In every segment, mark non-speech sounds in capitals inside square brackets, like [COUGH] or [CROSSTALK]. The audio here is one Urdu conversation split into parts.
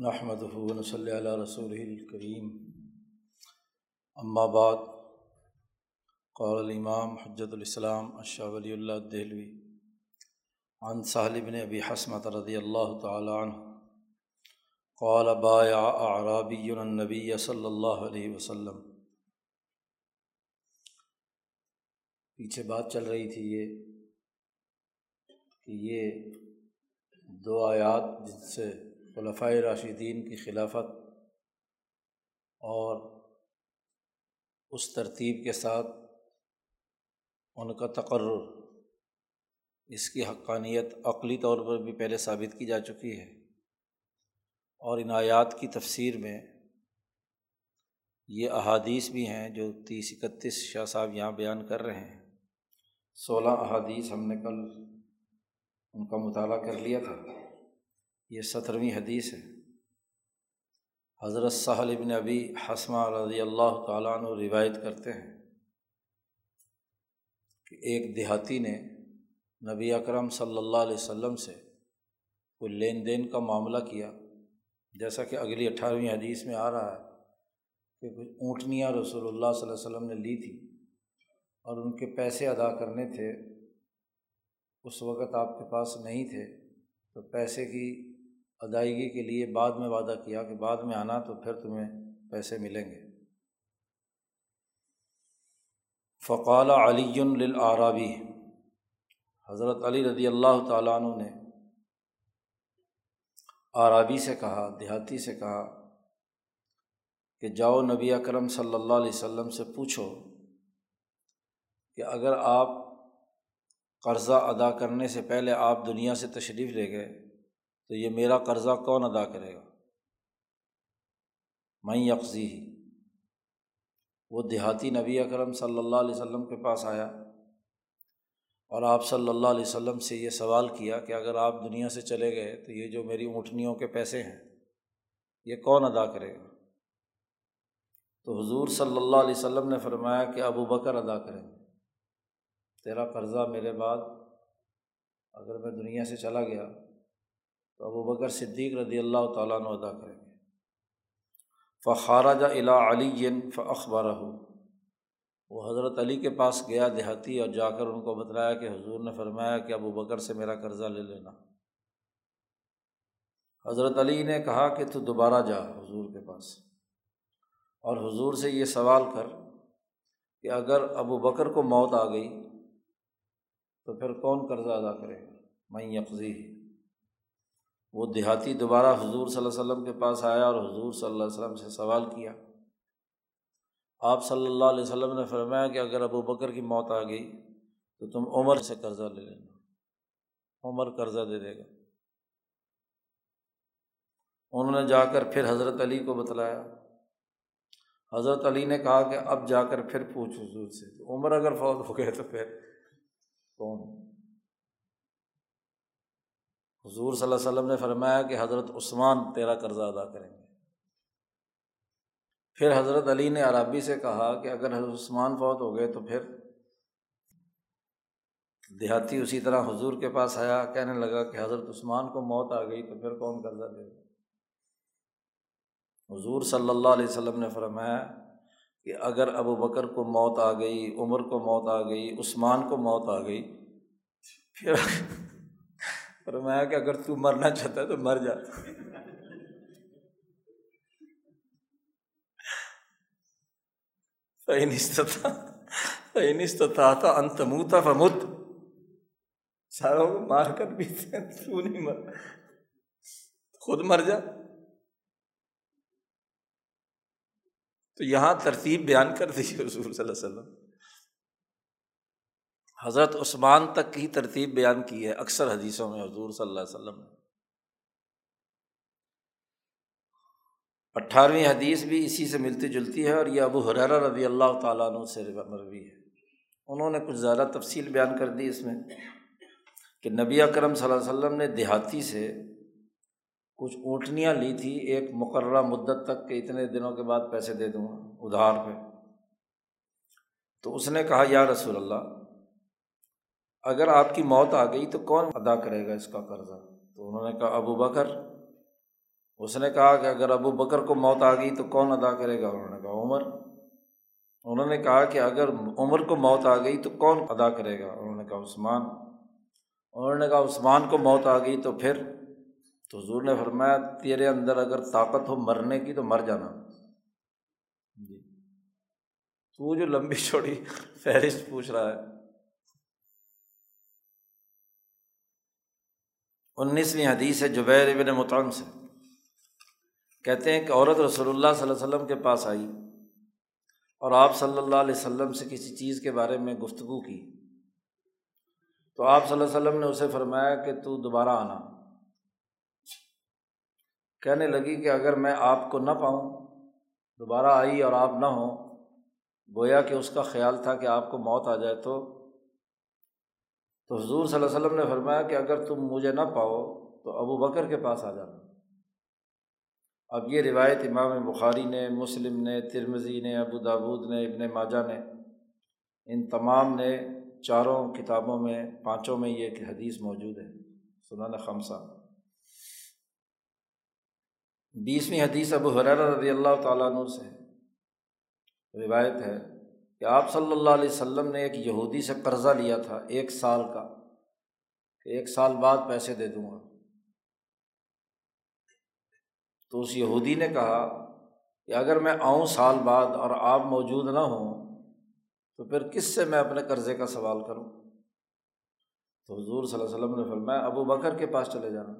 نحمد صلی اللہ رسول الکریم اما بعد قول الامام حجت الاسلام اشہ ولی اللہ دہلوی عن صاحب بن ابی حسمت رضی اللہ تعالیٰ عنہ قال بایا اعرابی النبی صلی اللہ علیہ وسلم. پیچھے بات چل رہی تھی یہ کہ یہ دو آیات جن سے خلفۂ راشدین کی خلافت اور اس ترتیب کے ساتھ ان کا تقرر، اس کی حقانیت عقلی طور پر بھی پہلے ثابت کی جا چکی ہے۔ اور ان آیات کی تفسیر میں یہ احادیث بھی ہیں جو تیس اکتیس شاہ صاحب یہاں بیان کر رہے ہیں۔ سولہ احادیث ہم نے کل ان کا مطالعہ کر لیا تھا۔ یہ سترویں حدیث ہے۔ حضرت صاحل ابن ابی حسمہ رضی اللہ تعالیٰ عنہ روایت کرتے ہیں کہ ایک دیہاتی نے نبی اکرم صلی اللہ علیہ وسلم سے کوئی لین دین کا معاملہ کیا، جیسا کہ اگلی اٹھارہویں حدیث میں آ رہا ہے کہ کچھ اونٹنیاں رسول اللہ صلی اللہ علیہ وسلم نے لی تھی اور ان کے پیسے ادا کرنے تھے۔ اس وقت آپ کے پاس نہیں تھے تو پیسے کی ادائیگی کے لیے بعد میں وعدہ کیا کہ بعد میں آنا تو پھر تمہیں پیسے ملیں گے۔ فقال علی للعرابی حضرت علی رضی اللہ تعالیٰ عنہ نے عرابی سے کہا، دیہاتی سے کہا کہ جاؤ نبی اکرم صلی اللہ علیہ وسلم سے پوچھو کہ اگر آپ قرضہ ادا کرنے سے پہلے آپ دنیا سے تشریف لے گئے تو یہ میرا قرضہ کون ادا کرے گا؟ میں یکزی ہی وہ دیہاتی نبی اکرم صلی اللہ علیہ وسلم کے پاس آیا اور آپ صلی اللہ علیہ وسلم سے یہ سوال کیا کہ اگر آپ دنیا سے چلے گئے تو یہ جو میری اونٹنیوں کے پیسے ہیں، یہ کون ادا کرے گا؟ تو حضور صلی اللہ علیہ وسلم نے فرمایا کہ ابو بکر ادا کریں گے۔ تیرا قرضہ میرے بعد اگر میں دنیا سے چلا گیا تو ابو بکر صدیق رضی اللہ تعالیٰ عنہ ادا کریں گے۔ فخارجہ الا علی فخبار ہو وہ حضرت علی کے پاس گیا دیہاتی اور جا کر ان کو بتلایا کہ حضور نے فرمایا کہ ابو بکر سے میرا قرضہ لے لینا۔ حضرت علی نے کہا کہ تو دوبارہ جا حضور کے پاس۔ اور حضور سے یہ سوال کر کہ اگر ابو بکر کو موت آ گئی تو پھر کون قرضہ ادا کرے میں یکزی ہی وہ دیہاتی دوبارہ حضور صلی اللہ علیہ وسلم کے پاس آیا اور حضور صلی اللہ علیہ وسلم سے سوال کیا۔ آپ صلی اللہ علیہ وسلم نے فرمایا کہ اگر ابو بکر کی موت آ گئی تو تم عمر سے قرضہ لے لینا۔ عمر قرضہ دے دے گا۔ انہوں نے جا کر پھر حضرت علی کو بتلایا۔ حضرت علی نے کہا کہ اب جا کر پھر پوچھ حضور سے۔ عمر اگر فوت ہو گئے تو پھر کون؟ حضور صلی اللہ علیہ وسلم نے فرمایا کہ حضرت عثمان تیرا قرضہ ادا کریں گے۔ پھر حضرت علی نے عربی سے کہا کہ اگر حضرت عثمان فوت ہو گئے تو پھر دیہاتی اسی طرح حضور کے پاس آیا، کہنے لگا کہ حضرت عثمان کو موت آ گئی تو پھر کون قرضہ دے گا؟ حضور صلی اللہ علیہ وسلم نے فرمایا کہ اگر ابو بکر کو موت آ گئی، عمر کو موت آ گئی، عثمان کو موت آ گئی، پھر فرمایا کہ اگر تو مرنا چاہتا ہے تو مر جاتا تھا تھا انتموتا فمت۔ ساروں کو مار کر بھی تو نہیں مر۔ خود مر جا۔ تو یہاں ترتیب بیان کر دیجیے رسول صلی اللہ علیہ وسلم۔ حضرت عثمان تک کی ترتیب بیان کی ہے، اکثر حدیثوں میں حضور صلی اللہ علیہ وسلم نے۔ اٹھارہویں حدیث بھی اسی سے ملتی جلتی ہے اور یہ ابو حرارہ رضی اللہ تعالیٰ عنہ سے مروی ہے۔ انہوں نے کچھ زیادہ تفصیل بیان کر دی اس میں کہ نبی اکرم صلی اللہ علیہ وسلم نے دیہاتی سے کچھ اونٹنیاں لی تھی، ایک مقررہ مدت تک کہ اتنے دنوں کے بعد پیسے دے دوں گا، ادھار پہ۔ تو اس نے کہا، یا رسول اللہ اگر آپ کی موت آ گئی تو کون ادا کرے گا اس کا قرضہ؟ تو انہوں نے کہا ابو بکر۔ اس نے کہا کہ اگر ابو بکر کو موت آ گئی تو کون ادا کرے گا؟ انہوں نے کہا عمر۔ انہوں نے کہا کہ اگر عمر کو موت آ گئی تو کون ادا کرے گا؟ انہوں نے کہا عثمان۔ انہوں نے کہا عثمان کو موت آ گئی تو پھر؟ تو حضور نے فرمایا تیرے اندر اگر طاقت ہو مرنے کی تو مر جانا۔ جی۔ تو جو لمبی چھوڑی [LAUGHS] فہرست پوچھ رہا ہے۔ انیسویں حدیث ہے جبیر ابن متعن سے۔ کہتے ہیں کہ عورت رسول اللہ صلی اللہ علیہ وسلم کے پاس آئی اور آپ صلی اللہ علیہ وسلم سے کسی چیز کے بارے میں گفتگو کی۔ تو آپ صلی اللہ علیہ وسلم نے اسے فرمایا کہ تو دوبارہ آنا۔ کہنے لگی کہ اگر میں آپ کو نہ پاؤں، دوبارہ آئی اور آپ نہ ہوں، گویا کہ اس کا خیال تھا کہ آپ کو موت آ جائے تو تو حضور صلی اللہ علیہ وسلم نے فرمایا کہ اگر تم مجھے نہ پاؤ تو ابو بکر کے پاس آ جانا۔ اب یہ روایت امام بخاری نے، مسلم نے ترمزی نے، ابو دابود نے، ابن ماجہ نے، ان تمام نے چاروں کتابوں میں، پانچوں میں یہ حدیث موجود ہے۔ سنان خمسہ۔ بیسویں حدیث ابو حرار رضی اللہ تعالیٰ عنہ سے روایت ہے۔ کہ آپ صلی اللہ علیہ وسلم نے ایک یہودی سے قرضہ لیا تھا ایک سال کا، کہ ایک سال بعد پیسے دے دوں گا۔ تو اس یہودی نے کہا کہ اگر میں آؤں سال بعد اور آپ موجود نہ ہوں، تو پھر کس سے میں اپنے قرضے کا سوال کروں؟ تو حضور صلی اللہ علیہ وسلم نے فرمایا، ابو بکر کے پاس چلے جانا۔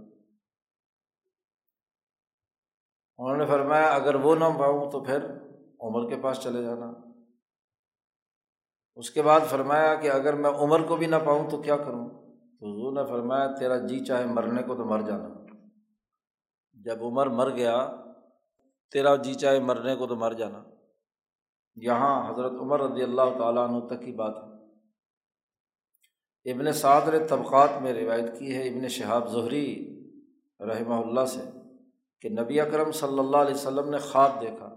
انہوں نے فرمایا، اگر وہ نہ پاؤں تو پھر عمر کے پاس چلے جانا۔ اس کے بعد فرمایا کہ اگر میں عمر کو بھی نہ پاؤں تو کیا کروں؟ تو حضور نے فرمایا تیرا جی چاہے مرنے کو تو مر جانا۔ جب عمر مر گیا، تیرا جی چاہے مرنے کو تو مر جانا۔ یہاں حضرت عمر رضی اللہ تعالیٰ عنہ تک کی بات ہے۔ ابن صادر طبقات میں روایت کی ہے، ابن شہاب ظہری رحمہ اللہ سے، کہ نبی اکرم صلی اللہ علیہ وسلم نے خواب دیکھا۔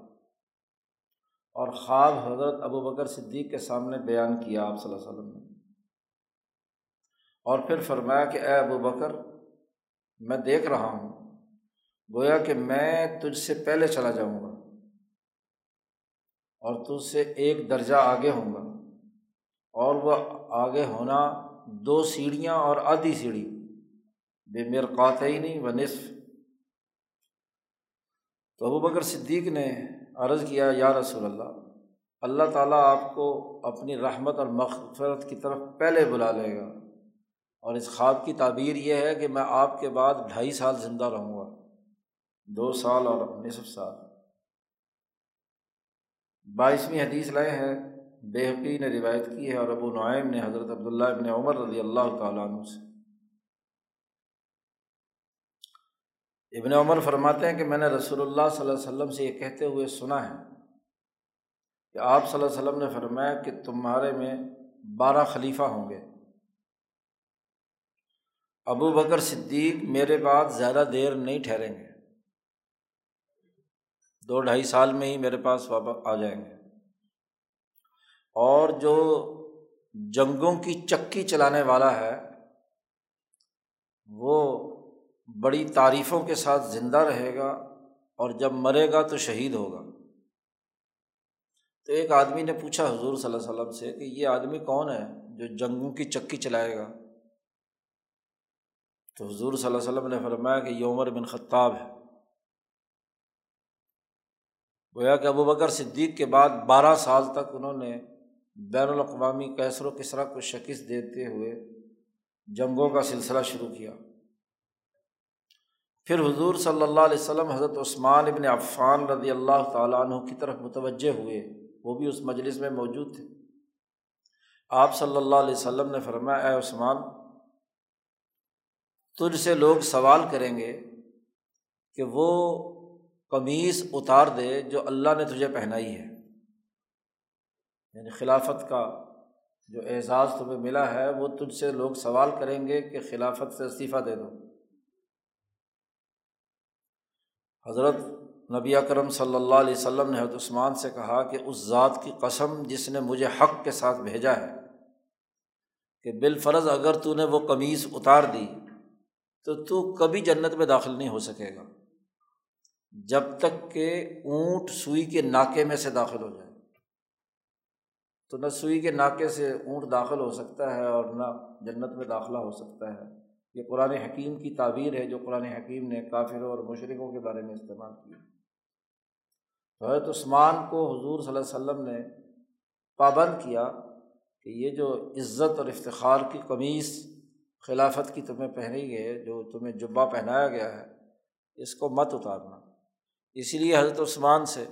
اور خواب حضرت ابو بکر صدیق کے سامنے بیان کیا آپ صلی اللہ علیہ وسلم نے۔ اور پھر فرمایا کہ اے ابو بکر، میں دیکھ رہا ہوں، گویا کہ میں تجھ سے پہلے چلا جاؤں گا اور تجھ سے ایک درجہ آگے ہوں گا، اور وہ آگے ہونا دو سیڑھیاں اور آدھی سیڑھی، بے میر قاتعی نہیں و نصف۔ تو ابو بکر صدیق نے عرض کیا، یا رسول اللہ اللہ تعالیٰ آپ کو اپنی رحمت اور مغفرت کی طرف پہلے بلا لے گا۔ اور اس خواب کی تعبیر یہ ہے کہ میں آپ کے بعد ڈھائی سال زندہ رہوں گا۔ دو سال اور نصف سال۔ بائیسویں حدیث لائے ہیں، بے حقی نے روایت کی ہے اور ابو نعیم نے حضرت عبداللہ ابن عمر رضی اللہ تعالیٰ عنہ سے۔ ابن عمر فرماتے ہیں کہ میں نے رسول اللہ صلی اللہ علیہ وسلم سے یہ کہتے ہوئے سنا ہے کہ آپ صلی اللہ علیہ وسلم نے فرمایا کہ تمہارے میں بارہ خلیفہ ہوں گے۔ ابو بکر صدیق میرے بعد زیادہ دیر نہیں ٹھہریں گے۔ دو ڈھائی سال میں ہی میرے پاس واپس آ جائیں گے۔ اور جو جنگوں کی چکی چلانے والا ہے وہ بڑی تعریفوں کے ساتھ زندہ رہے گا اور جب مرے گا تو شہید ہوگا۔ تو ایک آدمی نے پوچھا حضور صلی اللہ علیہ وسلم سے کہ یہ آدمی کون ہے جو جنگوں کی چکی چلائے گا؟ تو حضور صلی اللہ علیہ وسلم نے فرمایا کہ یہ عمر بن خطاب ہے۔ گویا کہ ابو بکر صدیق کے بعد بارہ سال تک انہوں نے بین الاقوامی کیسر و کسرا کو شکست دیتے ہوئے جنگوں کا سلسلہ شروع کیا۔ پھر حضور صلی اللہ علیہ وسلم حضرت عثمان ابن عفان رضی اللہ تعالیٰ عنہ کی طرف متوجہ ہوئے۔ وہ بھی اس مجلس میں موجود تھے۔ آپ صلی اللہ علیہ وسلم نے فرمایا، اے عثمان، تجھ سے لوگ سوال کریں گے کہ وہ قمیص اتار دے جو اللہ نے تجھے پہنائی ہے۔ یعنی خلافت کا جو اعزاز تمہیں ملا ہے، وہ تجھ سے لوگ سوال کریں گے کہ خلافت سے استعفیٰ دے دو۔ حضرت نبی اکرم صلی اللہ علیہ وسلم نے حضرت عثمان سے کہا کہ اس ذات کی قسم جس نے مجھے حق کے ساتھ بھیجا ہے، کہ بالفرض اگر تو نے وہ قمیض اتار دی تو تو کبھی جنت میں داخل نہیں ہو سکے گا، جب تک کہ اونٹ سوئی کے ناکے میں سے داخل ہو جائے۔ تو نہ سوئی کے ناکے سے اونٹ داخل ہو سکتا ہے اور نہ جنت میں داخلہ ہو سکتا ہے۔ یہ قرآن حکیم کی تعبیر ہے جو قرآن حکیم نے کافروں اور مشرقوں کے بارے میں استعمال کی۔ حضرت عثمان کو حضور صلی اللہ علیہ وسلم نے پابند کیا کہ یہ جو عزت اور افتخار کی قمیص خلافت کی تمہیں پہنی گئی ہے، جو تمہیں جبہ پہنایا گیا ہے، اس کو مت اتارنا۔ اسی لیے حضرت عثمان سے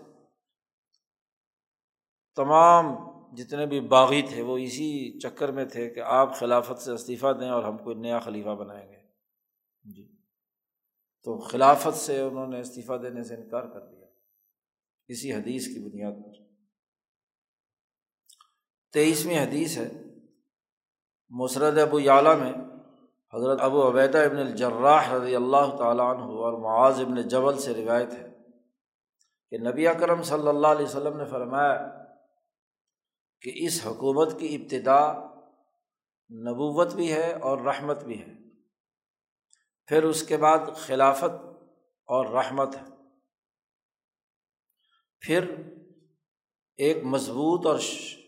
تمام جتنے بھی باغی تھے وہ اسی چکر میں تھے کہ آپ خلافت سے استعفیٰ دیں اور ہم کوئی نیا خلیفہ بنائیں گے۔ جی۔ تو خلافت سے انہوں نے استعفیٰ دینے سے انکار کر دیا۔ اسی حدیث کی بنیاد پر۔ تیئیسویں حدیث ہے۔ مسرد ابو یعلیٰ میں حضرت ابو عبیدہ ابن الجراح رضی اللہ تعالیٰ عنہ اور معاذ ابن جبل سے روایت ہے کہ نبی اکرم صلی اللہ علیہ وسلم نے فرمایا کہ اس حکومت کی ابتدا نبوت بھی ہے اور رحمت بھی ہے۔ پھر اس کے بعد خلافت اور رحمت ہے۔ پھر ایک مضبوط اور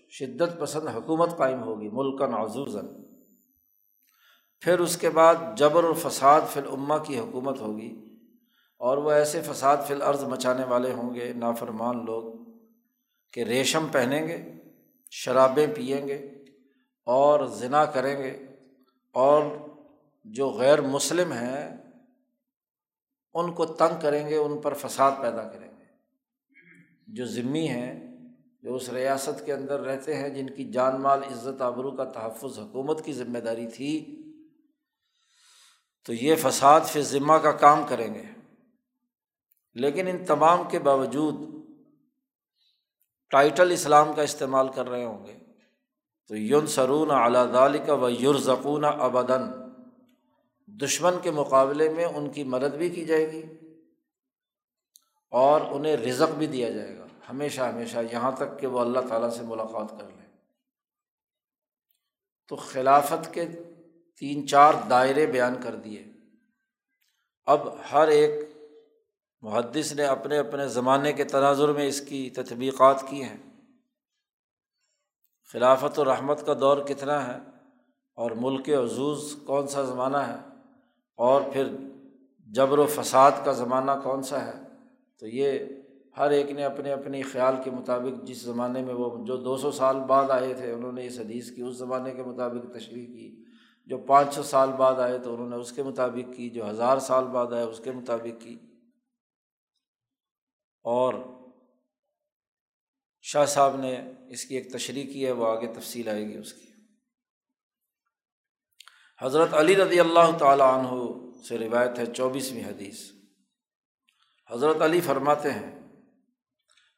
شدت پسند حکومت قائم ہوگی ملکن عزوزن پھر اس کے بعد جبر الفساد فی العما کی حکومت ہوگی اور وہ ایسے فساد فی الارض مچانے والے ہوں گے، نافرمان لوگ کہ ریشم پہنیں گے۔ شرابیں پئیں گے اور ذنا کریں گے اور جو غیر مسلم ہیں ان کو تنگ کریں گے، ان پر فساد پیدا کریں گے۔ جو ذمی ہیں، جو اس ریاست کے اندر رہتے ہیں، جن کی جان مال، عزت، آبرو کا تحفظ حکومت کی ذمہ داری تھی، تو یہ فساد فی ذمہ کا کام کریں گے۔ لیکن ان تمام کے باوجود ٹائٹل اسلام کا استعمال کر رہے ہوں گے۔ تو یون سرون اعلیٰ دال کا و یورزقون ابدن دشمن کے مقابلے میں ان کی مدد بھی کی جائے گی اور انہیں رزق بھی دیا جائے گا۔ ہمیشہ ہمیشہ یہاں تک کہ وہ اللہ تعالیٰ سے ملاقات کر لیں۔ تو خلافت کے تین چار دائرے بیان کر دیے۔ اب ہر ایک محدث نے اپنے اپنے زمانے کے تناظر میں اس کی تطبیقات کی ہیں۔ خلافت و رحمت کا دور کتنا ہے اور ملک عزوز کون سا زمانہ ہے اور پھر جبر و فساد کا زمانہ کون سا ہے۔ تو یہ ہر ایک نے اپنے اپنے خیال کے مطابق جس زمانے میں وہ جو دو سو سال بعد آئے تھے، انہوں نے اس حدیث کی اس زمانے کے مطابق تشریح کی۔ جو پانچ سو سال بعد آئے تو انہوں نے اس کے مطابق کی، جو ہزار سال بعد آئے اس کے مطابق کی۔ اور شاہ صاحب نے اس کی ایک تشریح کی ہے، وہ آگے تفصیل آئے گی اس کی۔ حضرت علی رضی اللہ تعالیٰ عنہ سے روایت ہے، چوبیسویں حدیث۔ حضرت علی فرماتے ہیں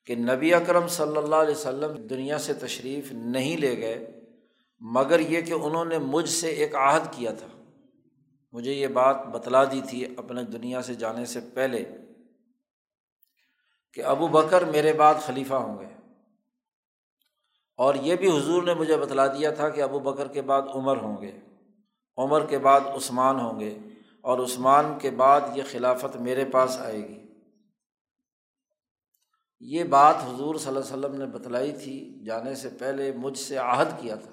کہ نبی اکرم صلی اللہ علیہ وسلم دنیا سے تشریف نہیں لے گئے، مگر یہ کہ انہوں نے مجھ سے ایک عہد کیا تھا۔ مجھے یہ بات بتلا دی تھی اپنے دنیا سے جانے سے پہلے۔ کہ ابو بکر میرے بعد خلیفہ ہوں گے۔ اور یہ بھی حضور نے مجھے بتلا دیا تھا کہ ابو بکر کے بعد عمر ہوں گے۔ عمر کے بعد عثمان ہوں گے۔ اور عثمان کے بعد یہ خلافت میرے پاس آئے گی۔ یہ بات حضور صلی اللہ علیہ وسلم نے بتلائی تھی، جانے سے پہلے مجھ سے عہد کیا تھا۔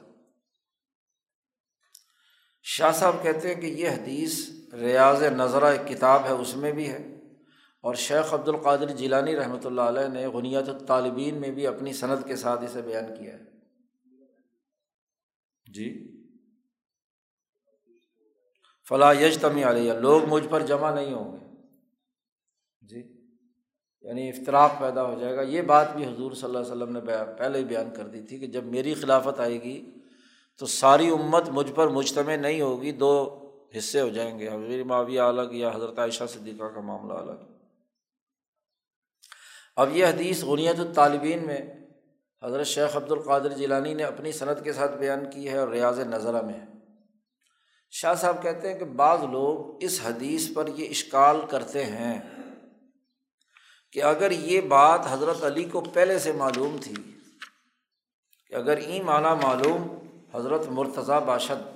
شاہ صاحب کہتے ہیں کہ یہ حدیث ریاض نظرہ ایک کتاب ہے، اس میں بھی ہے۔ اور شیخ عبد القادر جیلانی رحمۃ اللہ علیہ نے غنیت الطالبین میں بھی اپنی صنعت کے ساتھ اسے بیان کیا ہے۔ جی۔ فلاں یج تمی علیہ، لوگ مجھ پر جمع نہیں ہوں گے۔ جی۔ یعنی افطراک پیدا ہو جائے گا۔ یہ بات بھی حضور صلی اللہ علیہ وسلم نے پہلے ہی بیان کر دی تھی کہ جب میری خلافت آئے گی تو ساری امت مجھ پر مجتمع نہیں ہوگی، دو حصے ہو جائیں گے۔ حضیر معاویہ الگ یا حضرت عائشہ صدیقہ کا معاملہ الگ۔ اب یہ حدیث غنیت الطالبین میں حضرت شیخ عبد القادر جیلانی نے اپنی صنعت کے ساتھ بیان کی ہے اور ریاض نظرہ میں ہے۔ شاہ صاحب کہتے ہیں کہ بعض لوگ اس حدیث پر یہ اشکال کرتے ہیں کہ اگر یہ بات حضرت علی کو پہلے سے معلوم تھی، کہ اگر این معنی معلوم حضرت مرتضیٰ باشد،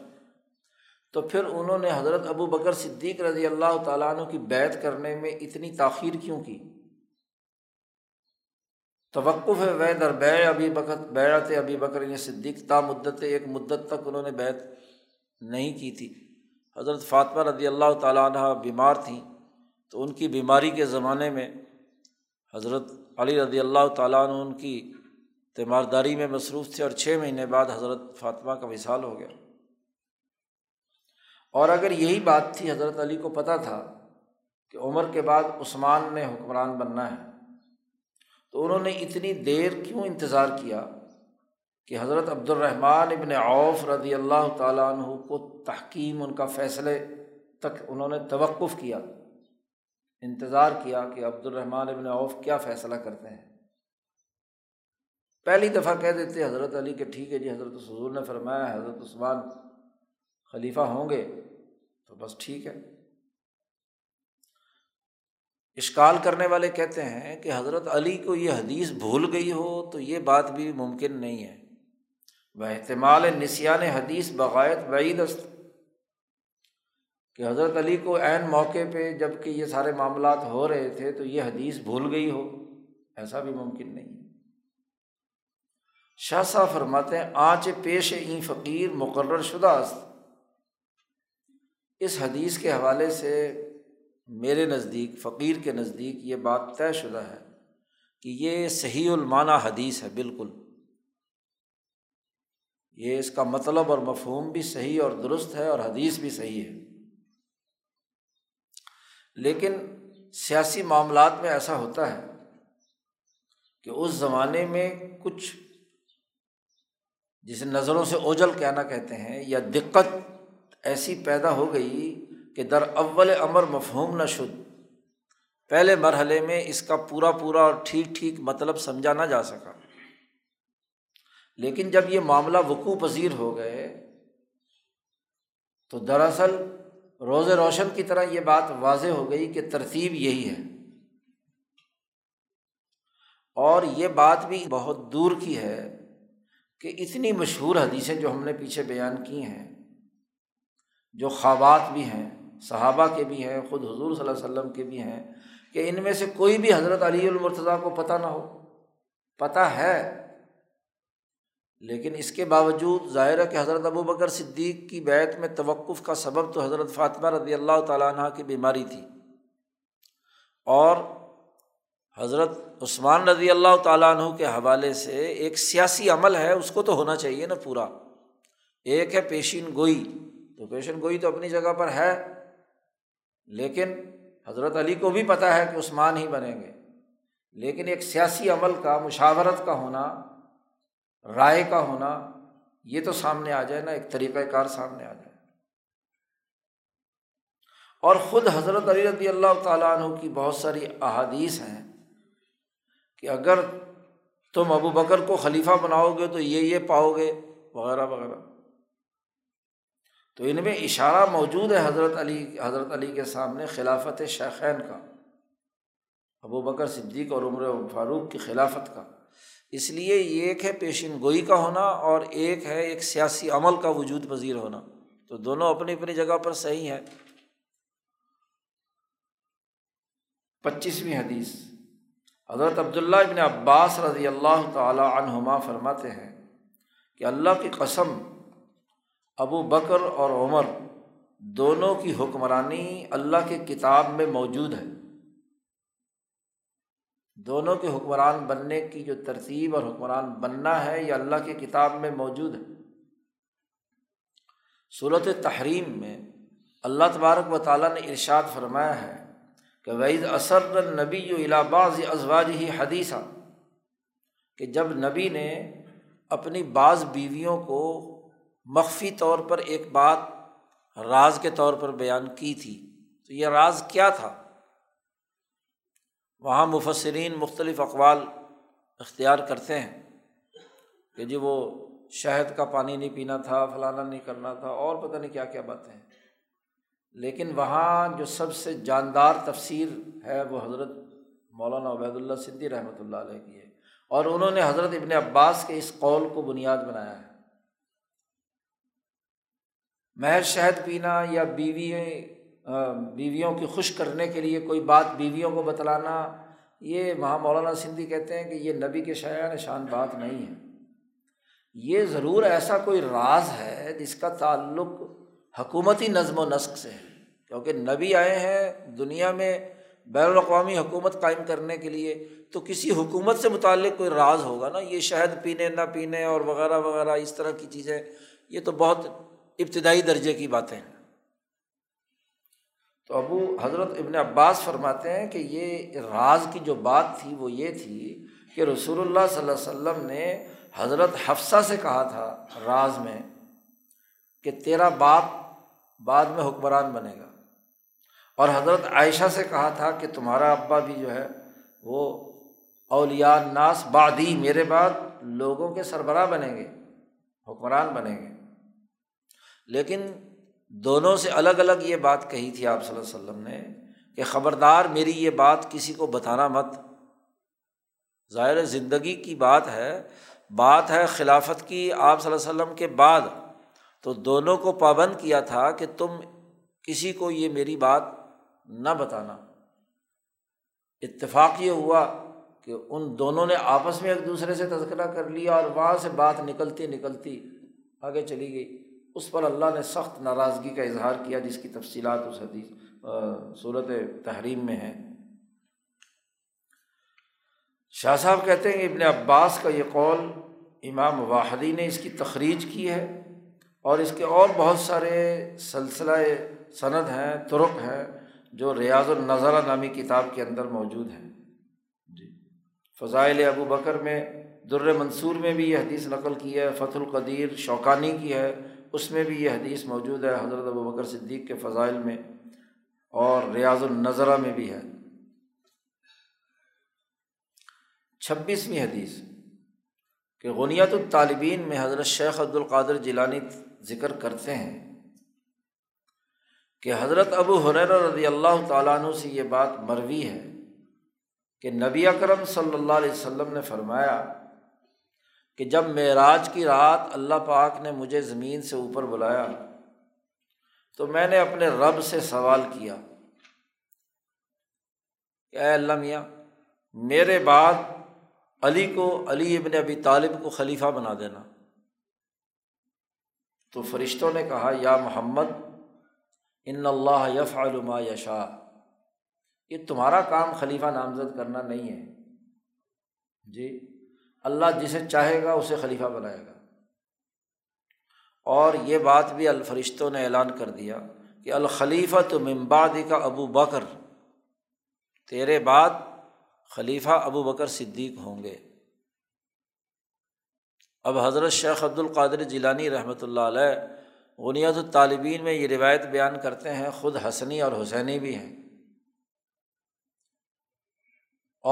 تو پھر انہوں نے حضرت ابو بکر صدیق رضی اللہ تعالیٰ عنہ کی بیت کرنے میں اتنی تاخیر کیوں کی؟ توقف وے در بے ابھی بکت بیعت ابھی بکر یعنی صدیق، تا مدت، ایک مدت تک انہوں نے بیت نہیں کی تھی۔ حضرت فاطمہ رضی اللہ تعالیٰ عنہ بیمار تھیں، تو ان کی بیماری کے زمانے میں حضرت علی رضی اللہ تعالیٰ عنہ ان کی تیمارداری میں مصروف تھے اور چھ مہینے بعد حضرت فاطمہ کا وصال ہو گیا۔ اور اگر یہی بات تھی، حضرت علی کو پتہ تھا کہ عمر کے بعد عثمان نے حکمران بننا ہے۔ تو انہوں نے اتنی دیر کیوں انتظار کیا کہ حضرت عبد الرحمٰن ابن عوف رضی اللہ تعالیٰ عنہ کو تحکیم ان کا فیصلے تک انہوں نے توقف کیا، انتظار کیا کہ عبد الرحمٰن ابن عوف کیا فیصلہ کرتے ہیں۔ پہلی دفعہ کہہ دیتے حضرت علی کہ ٹھیک ہے جی حضرت حضور نے فرمایا حضرت عثمان خلیفہ ہوں گے تو بس ٹھیک ہے۔ اشکال کرنے والے کہتے ہیں کہ حضرت علی کو یہ حدیث بھول گئی ہو تو یہ بات بھی ممکن نہیں ہے۔ وہ احتمال نسیان حدیث بغایت بعید است۔ کہ حضرت علی کو عین موقع پہ جبکہ یہ سارے معاملات ہو رہے تھے تو یہ حدیث بھول گئی ہو، ایسا بھی ممکن نہیں۔ شاہ صاحب فرماتے ہیں، آنچ پیش این فقیر مقرر شدہ است۔ اس حدیث کے حوالے سے میرے نزدیک، فقیر کے نزدیک یہ بات طے شدہ ہے کہ یہ صحیح المعنی حدیث ہے، بالکل۔ یہ اس کا مطلب اور مفہوم بھی صحیح اور درست ہے اور حدیث بھی صحیح ہے۔ لیکن سیاسی معاملات میں ایسا ہوتا ہے کہ اس زمانے میں کچھ جسے نظروں سے اوجل کہنا کہتے ہیں یا دقت ایسی پیدا ہو گئی کہ در اول امر مفہوم نہ شد۔ پہلے مرحلے میں اس کا پورا پورا اور ٹھیک ٹھیک مطلب سمجھا نہ جا سکا۔ لیکن جب یہ معاملہ وقوع پذیر ہو گئے، تو دراصل روز روشن کی طرح یہ بات واضح ہو گئی کہ ترتیب یہی ہے۔ اور یہ بات بھی بہت دور کی ہے کہ اتنی مشہور حدیثیں جو ہم نے پیچھے بیان کی ہیں، جو خوابات بھی ہیں صحابہ کے بھی ہیں، خود حضور صلی اللہ علیہ وسلم کے بھی ہیں، کہ ان میں سے کوئی بھی حضرت علی المرتضیٰ کو پتہ نہ ہو۔ پتہ ہے، لیکن اس کے باوجود ظاہر ہے کہ حضرت ابو بکر صدیق کی بیت میں توقف کا سبب تو حضرت فاطمہ رضی اللہ تعالیٰ عنہ کی بیماری تھی۔ اور حضرت عثمان رضی اللہ تعالیٰ عنہ کے حوالے سے ایک سیاسی عمل ہے، اس کو تو ہونا چاہیے نا پورا۔ ایک ہے پیشین گوئی، تو پیشین گوئی تو اپنی جگہ پر ہے۔ لیکن حضرت علی کو بھی پتہ ہے کہ عثمان ہی بنیں گے۔ لیکن ایک سیاسی عمل کا، مشاورت کا ہونا، رائے کا ہونا، یہ تو سامنے آ جائے نا، ایک طریقۂ کار سامنے آ جائے۔ اور خود حضرت علی رضی اللہ تعالیٰ عنہ کی بہت ساری احادیث ہیں کہ اگر تم ابو بکر کو خلیفہ بناؤ گے تو یہ یہ پاؤ گے، وغیرہ وغیرہ۔ تو ان میں اشارہ موجود ہے حضرت علی حضرت علی کے سامنے خلافت شیخین کا، ابو بکر صدیق اور عمر فاروق کی خلافت کا۔ اس لیے یہ ایک ہے پیشین گوئی کا ہونا اور ایک ہے ایک سیاسی عمل کا وجود پذیر ہونا۔ تو دونوں اپنی اپنی جگہ پر صحیح ہے پچیسویں حدیث۔ حضرت عبداللہ ابن عباس رضی اللہ تعالیٰ عنہما فرماتے ہیں کہ اللہ کی قسم ابو بکر اور عمر دونوں کی حکمرانی اللہ کے کتاب میں موجود ہے۔ دونوں کے حکمران بننے کی جو ترتیب اور حکمران بننا ہے یہ اللہ کی کتاب میں موجود ہے۔ صورت تحریم میں اللہ تبارک و تعالیٰ نے ارشاد فرمایا ہے کہ وعید اثر نبی الاباز ازواج ہی حدیثہ کہ جب نبی نے اپنی بعض بیویوں کو مخفی طور پر ایک بات راز کے طور پر بیان کی تھی۔ تو یہ راز کیا تھا؟ وہاں مفسرین مختلف اقوال اختیار کرتے ہیں کہ جی وہ شہد کا پانی نہیں پینا تھا، فلانا نہیں کرنا تھا، اور پتہ نہیں کیا کیا باتیں ہیں۔ لیکن وہاں جو سب سے جاندار تفسیر ہے وہ حضرت مولانا عبید اللہ صدی رحمۃ اللہ علیہ کی ہے۔ اور انہوں نے حضرت ابن عباس کے اس قول کو بنیاد بنایا ہے۔ محض شہد پینا یا بیوی بیویوں کی خوش کرنے کے لیے کوئی بات بیویوں کو بتلانا، یہ وہاں مولانا سندھی کہتے ہیں کہ یہ نبی کے شاعر شان بات نہیں ہے۔ یہ ضرور ایسا کوئی راز ہے جس کا تعلق حکومتی نظم و نسق سے ہے، کیونکہ نبی آئے ہیں دنیا میں بین الاقوامی حکومت قائم کرنے کے لیے، تو کسی حکومت سے متعلق کوئی راز ہوگا نا، یہ شہد پینے نہ پینے اور وغیرہ وغیرہ، اس طرح کی چیزیں، یہ تو بہت ابتدائی درجے کی باتیں ہیں۔ تو ابو حضرت ابن عباس فرماتے ہیں کہ یہ راز کی جو بات تھی وہ یہ تھی کہ رسول اللہ صلی اللہ علیہ وسلم نے حضرت حفصہ سے کہا تھا راز میں کہ تیرا باپ بعد میں حکمران بنے گا۔ اور حضرت عائشہ سے کہا تھا کہ تمہارا ابا بھی جو ہے وہ اولیاء ناس بادی میرے بعد لوگوں کے سربراہ بنیں گے، حکمران بنیں گے۔ لیکن دونوں سے الگ الگ یہ بات کہی تھی آپ صلی اللہ علیہ وسلم نے کہ خبردار میری یہ بات کسی کو بتانا مت۔ ظاہر زندگی کی بات ہے بات ہے خلافت کی آپ صلی اللہ علیہ وسلم کے بعد۔ تو دونوں کو پابند کیا تھا کہ تم کسی کو یہ میری بات نہ بتانا۔ اتفاق یہ ہوا کہ ان دونوں نے آپس میں ایک دوسرے سے تذکرہ کر لیا اور وہاں سے بات نکلتی نکلتی آگے چلی گئی۔ اس پر اللہ نے سخت ناراضگی کا اظہار کیا جس کی تفصیلات اس حدیث صورت تحریم میں ہیں۔ شاہ صاحب کہتے ہیں کہ ابن عباس کا یہ قول امام واحدی نے اس کی تخریج کی ہے اور اس کے اور بہت سارے سلسلہ صنعت ہیں ترک ہیں جو ریاض النظرہ نامی کتاب کے اندر موجود ہیں۔ جی۔ فضائل ابو بکر میں، در منصور میں بھی یہ حدیث نقل کی ہے فت القدیر شوقانی کی ہے اس میں بھی یہ حدیث موجود ہے، حضرت ابو بکر صدیق کے فضائل میں اور ریاض النظرہ میں بھی ہے۔ چھبیسویں حدیث کہ غنیت الطالبین میں حضرت شیخ عبد القادر جیلانی ذکر کرتے ہیں کہ حضرت ابو حریر رضی اللہ تعالیٰ عنہ سے یہ بات مروی ہے کہ نبی اکرم صلی اللہ علیہ وسلم نے فرمایا کہ جب معراج کی رات اللہ پاک نے مجھے زمین سے اوپر بلایا تو میں نے اپنے رب سے سوال کیا کہ اے اللہ میاں، میرے بعد علی کو، علی ابن ابی طالب کو خلیفہ بنا دینا۔ تو فرشتوں نے کہا، یا محمد، ان اللہ یف علما یشا یہ تمہارا کام خلیفہ نامزد کرنا نہیں ہے۔ جی؟ اللہ جسے چاہے گا اسے خلیفہ بنائے گا۔ اور یہ بات بھی الفرشتوں نے اعلان کر دیا کہ الخلیفہ تو ممبادی کا ابو بکر۔ تیرے بعد خلیفہ ابو بکر صدیق ہوں گے۔ اب حضرت شیخ عبد القادر جیلانی رحمۃ اللہ علیہ غنیت الطالبین میں یہ روایت بیان کرتے ہیں، خود حسنی اور حسینی بھی ہیں۔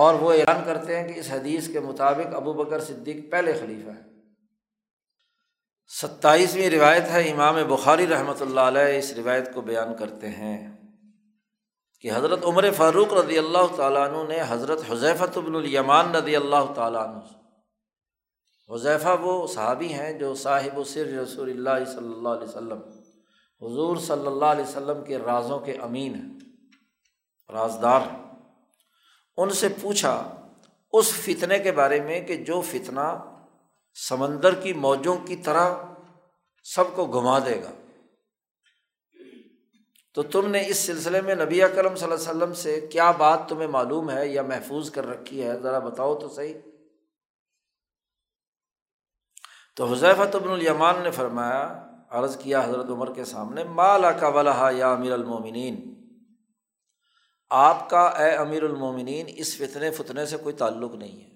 اور وہ اعلان کرتے ہیں کہ اس حدیث کے مطابق ابو بکر صدیق پہلے خلیفہ ہے ستائیسویں روایت ہے، امام بخاری رحمۃ اللہ علیہ اس روایت کو بیان کرتے ہیں کہ حضرت عمر فاروق رضی اللہ تعالیٰ عنہ نے حضرت حضیفۃ ابن الیمان رضی اللہ تعالیٰ عنہ حضیفہ وہ صحابی ہیں جو صاحب و سر رسول اللہ صلی اللہ علیہ وسلم، حضور صلی اللہ علیہ وسلم کے رازوں کے امین ہیں، رازدار ہیں۔ ان سے پوچھا اس فتنے کے بارے میں کہ جو فتنہ سمندر کی موجوں کی طرح سب کو گھما دے گا۔ تو تم نے اس سلسلے میں نبی کرم صلی اللہ علیہ وسلم سے کیا بات تمہیں معلوم ہے یا محفوظ کر رکھی ہے؟ ذرا بتاؤ تو صحیح۔ تو حضیفہ بن الیمان نے فرمایا، عرض کیا حضرت عمر کے سامنے مالا کا ولاحا یا امیر المومنین؟ آپ کا اے امیر المومنین، اس فتنے فتنے سے کوئی تعلق نہیں ہے۔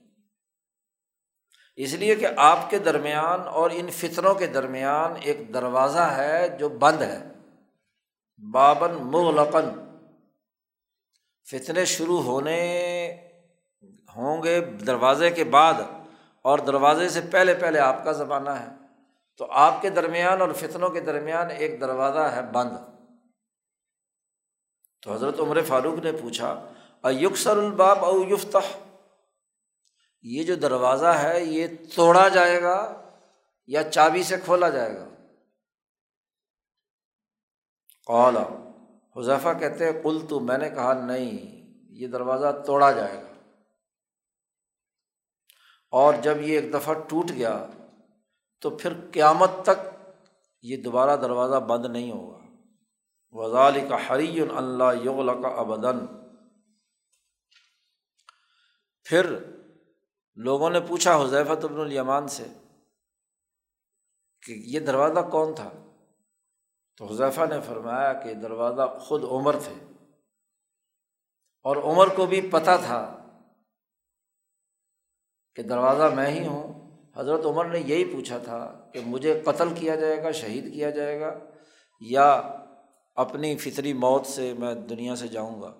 اس لیے کہ آپ کے درمیان اور ان فتنوں کے درمیان ایک دروازہ ہے جو بند ہے۔ بابن مغلقن فتنے شروع ہونے ہوں گے دروازے کے بعد اور دروازے سے پہلے پہلے آپ کا زمانہ ہے۔ تو آپ کے درمیان اور فتنوں کے درمیان ایک دروازہ ہے بند۔ تو حضرت عمر فاروق نے پوچھا ایکسر الباب او یفتح؟ یہ جو دروازہ ہے، یہ توڑا جائے گا یا چابی سے کھولا جائے گا؟ قالا حذیفہ کہتے ہیں کل تو میں نے کہا، نہیں، یہ دروازہ توڑا جائے گا. اور جب یہ ایک دفعہ ٹوٹ گیا، تو پھر قیامت تک یہ دوبارہ دروازہ بند نہیں ہوگا۔ وزال کا حری اللہ یغل کا ابدن پھر لوگوں نے پوچھا حضیفت ابن الیمان سے کہ یہ دروازہ کون تھا؟ تو حضیفہ نے فرمایا کہ دروازہ خود عمر تھے۔ اور عمر کو بھی پتہ تھا کہ دروازہ میں ہی ہوں۔ حضرت عمر نے یہی پوچھا تھا کہ مجھے قتل کیا جائے گا، شہید کیا جائے گا یا اپنی فطری موت سے میں دنیا سے جاؤں گا۔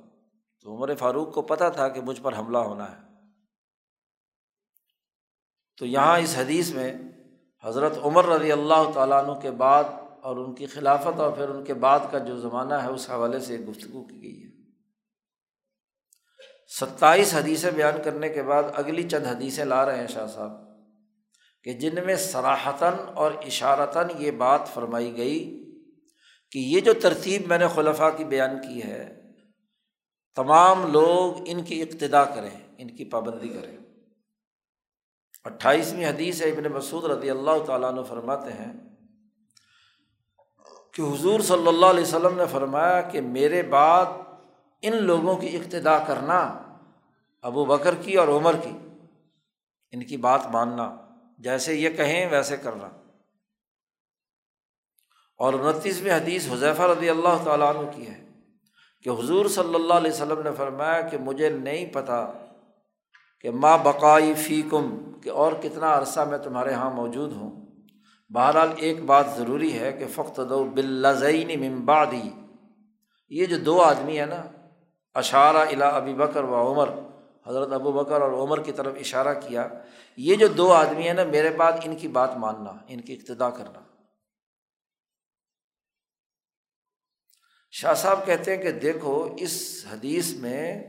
تو عمر فاروق کو پتہ تھا کہ مجھ پر حملہ ہونا ہے۔ تو یہاں اس حدیث میں حضرت عمر رضی اللہ تعالیٰ عنہ کے بعد اور ان کی خلافت اور پھر ان کے بعد کا جو زمانہ ہے، اس حوالے سے گفتگو کی گئی ہے۔ ستائیس حدیثیں بیان کرنے کے بعد اگلی چند حدیثیں لا رہے ہیں شاہ صاحب کہ جن میں سراہتاً اور اشارتاً یہ بات فرمائی گئی کہ یہ جو ترتیب میں نے خلفہ کی بیان کی ہے، تمام لوگ ان کی ابتدا کریں، ان کی پابندی کریں۔ اٹھائیسویں حدیث ہے، ابن مسعود رضی اللہ تعالیٰ عنہ فرماتے ہیں کہ حضور صلی اللہ علیہ وسلم نے فرمایا کہ میرے بعد ان لوگوں کی ابتدا کرنا، ابو بکر کی اور عمر کی، ان کی بات ماننا، جیسے یہ کہیں ویسے کرنا۔ اور انتیسویں حدیث حضیفہ رضی اللہ تعالیٰ عنہ کی ہے کہ حضور صلی اللہ علیہ وسلم نے فرمایا کہ مجھے نہیں پتہ کہ ماں بقائی فی کم کہ اور کتنا عرصہ میں تمہارے یہاں موجود ہوں۔ بہرحال ایک بات ضروری ہے کہ فخت دو بلزین ممبادی یہ جو دو آدمی ہیں نا، اشارہ الا ابی بکر و عمر، حضرت ابو بکر اور عمر کی طرف اشارہ کیا، یہ جو دو آدمی ہیں نا، میرے بعد ان کی بات ماننا، ان کی ابتدا کرنا۔ شاہ صاحب کہتے ہیں کہ دیکھو، اس حدیث میں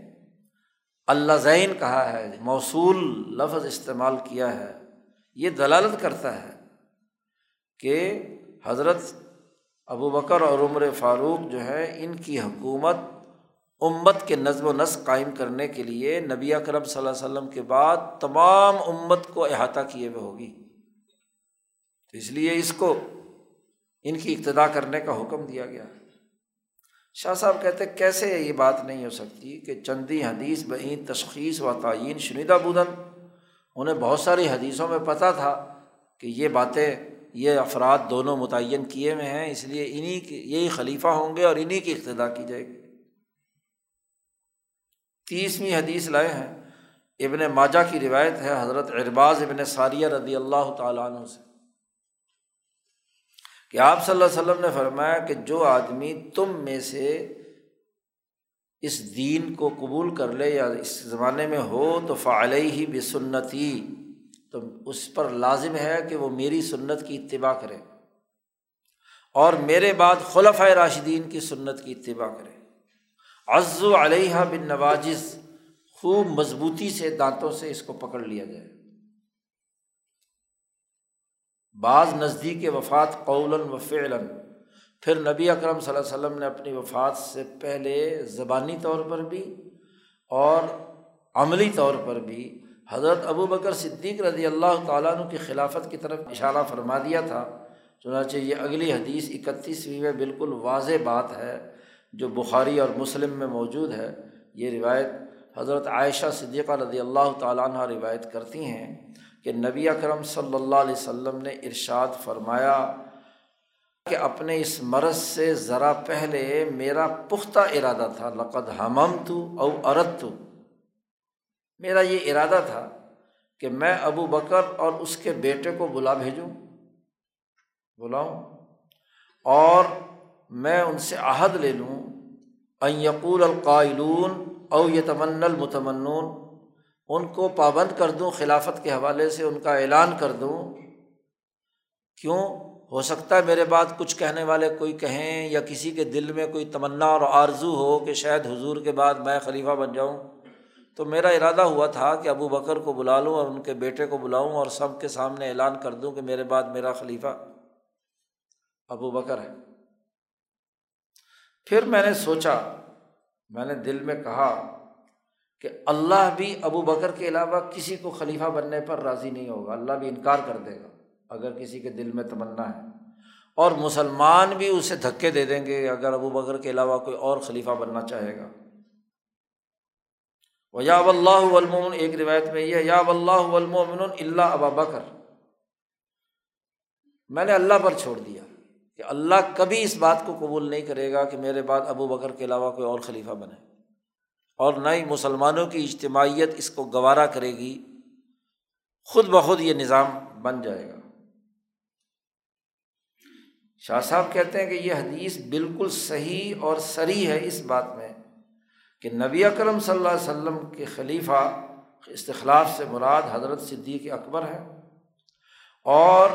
اللہ زین کہا ہے، موصول لفظ استعمال کیا ہے، یہ دلالت کرتا ہے کہ حضرت ابو بکر اور عمر فاروق جو ہے ان کی حکومت امت کے نظم و نسق قائم کرنے کے لیے نبی اکرم صلی اللہ علیہ وسلم کے بعد تمام امت کو احاطہ کیے ہوئے ہوگی۔ تو اس لیے اس کو ان کی ابتدا کرنے کا حکم دیا گیا۔ شاہ صاحب کہتے کیسے یہ بات نہیں ہو سکتی کہ چندی حدیث بہین تشخیص و تعین شنیدہ بدن انہیں بہت ساری حدیثوں میں پتہ تھا کہ یہ باتیں، یہ افراد دونوں متعین کیے ہوئے ہیں، اس لیے انہیں کی، یہی خلیفہ ہوں گے اور انہیں کی ابتدا کی جائے گی۔ تیسویں حدیث لائے ہیں، ابن ماجا کی روایت ہے، حضرت ارباز ابن ساریہ رضی اللہ تعالیٰ عنہ سے۔ کہ آپ صلی اللہ علیہ وسلم نے فرمایا کہ جو آدمی تم میں سے اس دین کو قبول کر لے یا اس زمانے میں ہو تو فعلیہ ہی بھی سنتی تو اس پر لازم ہے کہ وہ میری سنت کی اتباع کرے اور میرے بعد خلف راشدین کی سنت کی اتباع کرے۔ عز و علیہ بن نواجز خوب مضبوطی سے دانتوں سے اس کو پکڑ لیا جائے۔ بعض نزدیک وفات قول و فعلاً۔ پھر نبی اکرم صلی اللہ علیہ وسلم نے اپنی وفات سے پہلے زبانی طور پر بھی اور عملی طور پر بھی حضرت ابو بکر صدیق رضی اللہ تعالیٰ عنہ کی خلافت کی طرف اشارہ فرما دیا تھا۔ چنانچہ یہ اگلی حدیث اکتیسویں میں بالکل واضح بات ہے جو بخاری اور مسلم میں موجود ہے۔ یہ روایت حضرت عائشہ صدیقہ رضی اللہ تعالیٰ عنہ روایت کرتی ہیں۔ کہ نبی اکرم صلی اللہ علیہ وسلم نے ارشاد فرمایا کہ اپنے اس مرض سے ذرا پہلے میرا پختہ ارادہ تھا، لقد ہمم تو او ارد تو میرا یہ ارادہ تھا کہ میں ابو بکر اور اس کے بیٹے کو بلا بھیجوں، بلاؤں، اور میں ان سے عہد لے لوں۔ یقول القائلون او یہ تمن المتمنون۔ ان کو پابند کر دوں، خلافت کے حوالے سے ان کا اعلان کر دوں۔ کیوں؟ ہو سکتا ہے میرے بعد کچھ کہنے والے کوئی کہیں یا کسی کے دل میں کوئی تمنا اور آرزو ہو کہ شاید حضور کے بعد میں خلیفہ بن جاؤں۔ تو میرا ارادہ ہوا تھا کہ ابو بکر کو بلا لوں اور ان کے بیٹے کو بلاؤں اور سب کے سامنے اعلان کر دوں کہ میرے بعد میرا خلیفہ ابو بکر ہے۔ پھر میں نے سوچا، میں نے دل میں کہا کہ اللہ بھی ابو بکر کے علاوہ کسی کو خلیفہ بننے پر راضی نہیں ہوگا، اللہ بھی انکار کر دے گا، اگر کسی کے دل میں تمنا ہے۔ اور مسلمان بھی اسے دھکے دے دیں گے، اگر ابو بکر کے علاوہ کوئی اور خلیفہ بننا چاہے گا۔ وہ یا اللہ علمومن ایک روایت میں یہ یا اللہ علمومن اللہ ابا بکر میں نے اللہ پر چھوڑ دیا کہ اللہ کبھی اس بات کو قبول نہیں کرے گا کہ میرے بعد ابو بکر کے علاوہ کوئی اور خلیفہ بنے۔ اور نہ ہی مسلمانوں کی اجتماعیت اس کو گوارا کرے گی، خود بخود یہ نظام بن جائے گا۔ شاہ صاحب کہتے ہیں کہ یہ حدیث بالکل صحیح اور سری ہے اس بات میں کہ نبی اکرم صلی اللہ علیہ وسلم کے خلیفہ استخلاف سے مراد حضرت صدیق اکبر ہے اور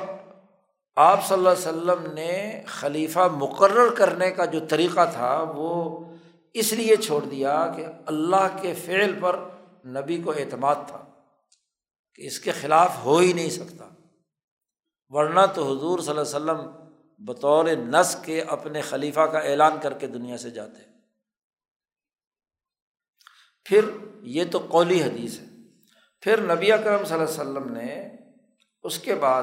آپ صلی اللہ علیہ وسلم نے خلیفہ مقرر کرنے کا جو طریقہ تھا وہ اس لیے چھوڑ دیا کہ اللہ کے فعل پر نبی کو اعتماد تھا کہ اس کے خلاف ہو ہی نہیں سکتا۔ ورنہ تو حضور صلی اللہ علیہ وسلم بطور نس کے اپنے خلیفہ کا اعلان کر کے دنیا سے جاتے۔ پھر یہ تو قولی حدیث ہے۔ پھر نبی اکرم صلی اللہ علیہ وسلم نے اس کے بعد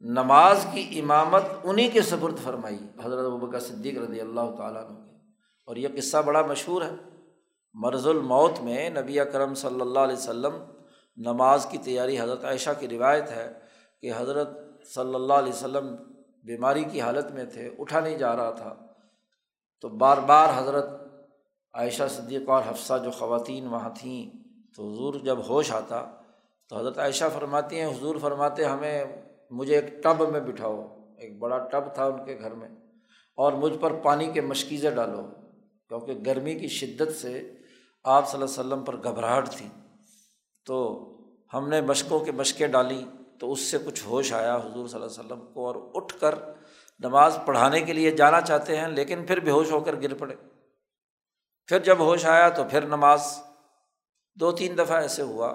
نماز کی امامت انہیں کے سبرد فرمائی، حضرت ابکر صدیق رضی اللہ تعالیٰ عنہ اور یہ قصہ بڑا مشہور ہے۔ مرض الموت میں نبی اکرم صلی اللہ علیہ وسلم نماز کی تیاری حضرت عائشہ کی روایت ہے کہ حضرت صلی اللہ علیہ وسلم بیماری کی حالت میں تھے، اٹھا نہیں جا رہا تھا۔ تو بار بار حضرت عائشہ صدیقہ اور حفصہ جو خواتین وہاں تھیں، تو حضور جب ہوش آتا تو حضرت عائشہ فرماتی ہیں، حضور فرماتے ہمیں، مجھے ایک ٹب میں بٹھاؤ۔ ایک بڑا ٹب تھا ان کے گھر میں۔ اور مجھ پر پانی کے مشکیزیں ڈالو۔ کیونکہ گرمی کی شدت سے آپ صلی اللہ علیہ وسلم پر گھبراہٹ تھی، تو ہم نے مشقوں کے مشقیں ڈالیں تو اس سے کچھ ہوش آیا حضور صلی اللہ علیہ وسلم کو اور اٹھ کر نماز پڑھانے کے لیے جانا چاہتے ہیں، لیکن پھر بے ہوش ہو کر گر پڑے۔ پھر جب ہوش آیا تو پھر نماز دو تین دفعہ ایسے ہوا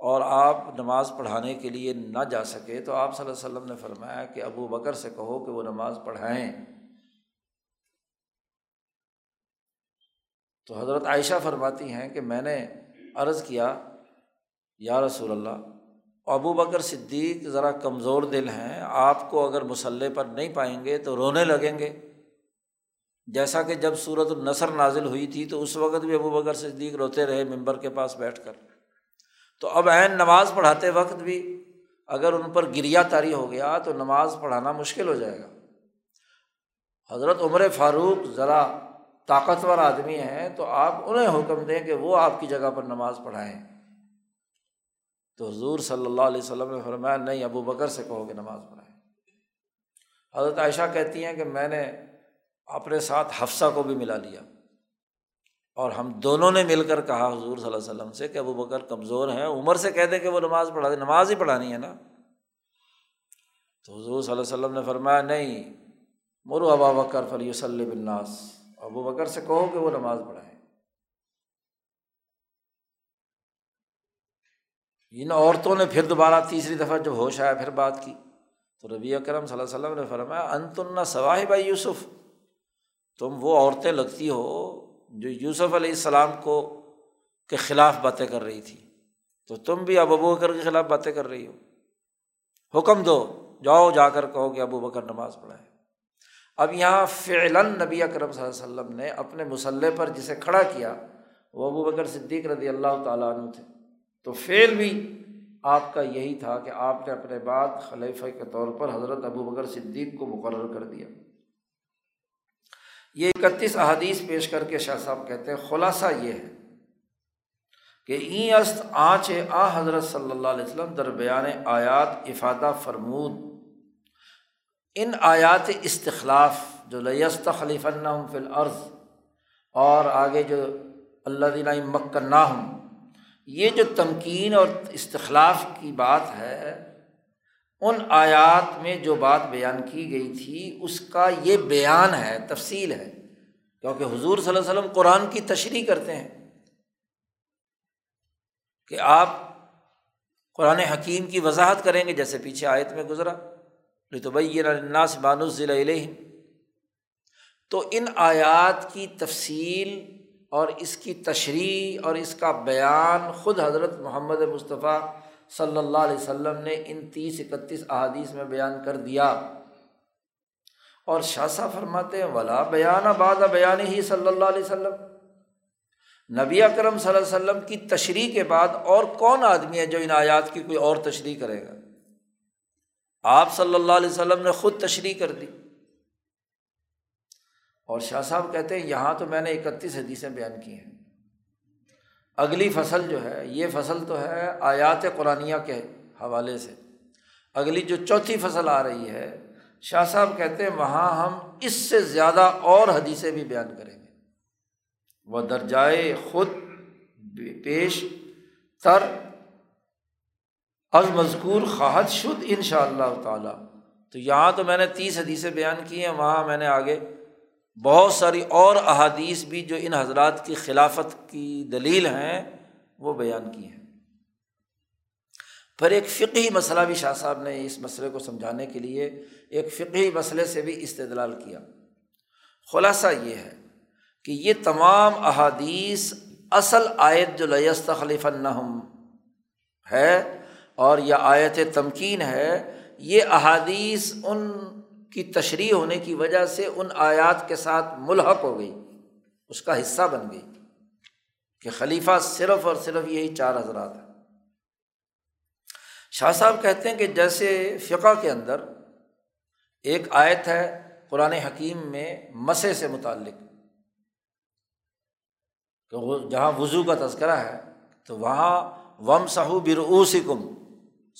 اور آپ نماز پڑھانے کے لیے نہ جا سکے، تو آپ صلی اللہ علیہ وسلم نے فرمایا کہ ابو بکر سے کہو کہ وہ نماز پڑھائیں۔ تو حضرت عائشہ فرماتی ہیں کہ میں نے عرض کیا، یا رسول اللہ، ابو بکر صدیق ذرا کمزور دل ہیں، آپ کو اگر مسلح پر نہیں پائیں گے تو رونے لگیں گے۔ جیسا کہ جب صورت النثر نازل ہوئی تھی تو اس وقت بھی ابو بکر صدیق روتے رہے ممبر کے پاس بیٹھ کر۔ تو اب عین نماز پڑھاتے وقت بھی اگر ان پر گریا تاری ہو گیا تو نماز پڑھانا مشکل ہو جائے گا۔ حضرت عمر فاروق ذرا طاقتور آدمی ہیں تو آپ انہیں حکم دیں کہ وہ آپ کی جگہ پر نماز پڑھائیں۔ تو حضور صلی اللہ علیہ وسلم نے فرمایا، نہیں، ابو بکر سے کہو کہ نماز پڑھائیں۔ حضرت عائشہ کہتی ہیں کہ میں نے اپنے ساتھ حفصہ کو بھی ملا لیا۔ اور ہم دونوں نے مل کر کہا حضور صلی اللہ علیہ وسلم سے کہ ابو بکر کمزور ہیں، عمر سے کہہ دیں کہ وہ نماز پڑھا دیں نماز ہی پڑھانی ہے نا۔ تو حضور صلی اللہ علیہ وسلم نے فرمایا، نہیں، مرو ابا بکر فلی وسلم بناس ابو بکر سے کہو کہ وہ نماز پڑھائیں۔ ان عورتوں نے پھر دوبارہ تیسری دفعہ جب ہوش آیا پھر بات کی۔ تو ربی اکرم صلی اللہ علیہ وسلم نے فرمایا، انتن سواہ بھائی یوسف۔ تم وہ عورتیں لگتی ہو جو یوسف علیہ السلام کو کے خلاف باتیں کر رہی تھی۔ تو تم بھی اب ابو بکر کے خلاف باتیں کر رہی ہو۔ حکم دو، جاؤ جا کر کہو کہ ابو بکر نماز پڑھائے اب یہاں فعلاً نبی اکرم صلی اللہ علیہ وسلم نے اپنے مسلح پر جسے کھڑا کیا، وہ ابو بکر صدیق رضی اللہ تعالیٰ عنہ تھے۔ تو فعل بھی آپ کا یہی تھا کہ آپ نے اپنے بعد خلیفہ کے طور پر حضرت ابو بکر صدیق کو مقرر کر دیا۔ یہ اکتیس احادیث پیش کر کے شاہ صاحب کہتے ہیں، خلاصہ یہ ہے کہ این است آنچ آ حضرت صلی اللہ علیہ وسلم دربیان آیات افادہ فرمود ان آیات استخلاف جو لیست خلیف فی الارض اور آگے جو اللہ دینہ مکن یہ جو تمکین اور استخلاف کی بات ہے، ان آیات میں جو بات بیان کی گئی تھی، اس کا یہ بیان ہے، تفصیل ہے، کیونکہ حضور صلی اللہ علیہ وسلم قرآن کی تشریح کرتے ہیں کہ آپ قرآن حکیم کی وضاحت کریں گے جیسے پیچھے آیت میں گزرا۔ تو بھائی یہ الناس بانو ضلع تو ان آیات کی تفصیل اور اس کی تشریح اور اس کا بیان خود حضرت محمد مصطفیٰ صلی اللہ علیہ وسلم نے ان تیس اکتیس احادیث میں بیان کر دیا۔ اور شاہ فرماتے ہیں، ولا بیان آباد بیان ہی صلی اللہ علیہ وسلم۔ نبی اکرم صلی اللہ علیہ وسلم کی تشریح کے بعد اور کون آدمی ہے جو ان آیات کی کوئی اور تشریح کرے گا؟ آپ صلی اللہ علیہ وسلم نے خود تشریح کر دی۔ اور شاہ صاحب کہتے ہیں، یہاں تو میں نے اکتیس حدیثیں بیان کی ہیں۔ اگلی فصل جو ہے، یہ فصل تو ہے آیات قرآن کے حوالے سے۔ اگلی جو چوتھی فصل آ رہی ہے، شاہ صاحب کہتے ہیں، وہاں ہم اس سے زیادہ اور حدیثیں بھی بیان کریں گے۔ وہ درجائے خود، پیش، تر از مذکور خواہد شد ان شاء اللہ تعالیٰ۔ تو یہاں تو میں نے تیس حدیثیں بیان کی ہیں، وہاں میں نے آگے بہت ساری اور احادیث بھی جو ان حضرات کی خلافت کی دلیل ہیں، وہ بیان کی ہیں۔ پھر ایک فقی مسئلہ بھی شاہ صاحب نے اس مسئلے کو سمجھانے کے لیے ایک فقی مسئلے سے بھی استدلال کیا۔ خلاصہ یہ ہے کہ یہ تمام احادیث اصل آیت جو لیست خلیف النحم ہے اور یہ آیت تمکین ہے، یہ احادیث ان کی تشریح ہونے کی وجہ سے ان آیات کے ساتھ ملحق ہو گئی، اس کا حصہ بن گئی کہ خلیفہ صرف اور صرف یہی چار حضرات ہیں۔ شاہ صاحب کہتے ہیں کہ جیسے فقہ کے اندر ایک آیت ہے قرآن حکیم میں مسے سے متعلق، کہ جہاں وضو کا تذکرہ ہے تو وہاں وم سہو برعوسکم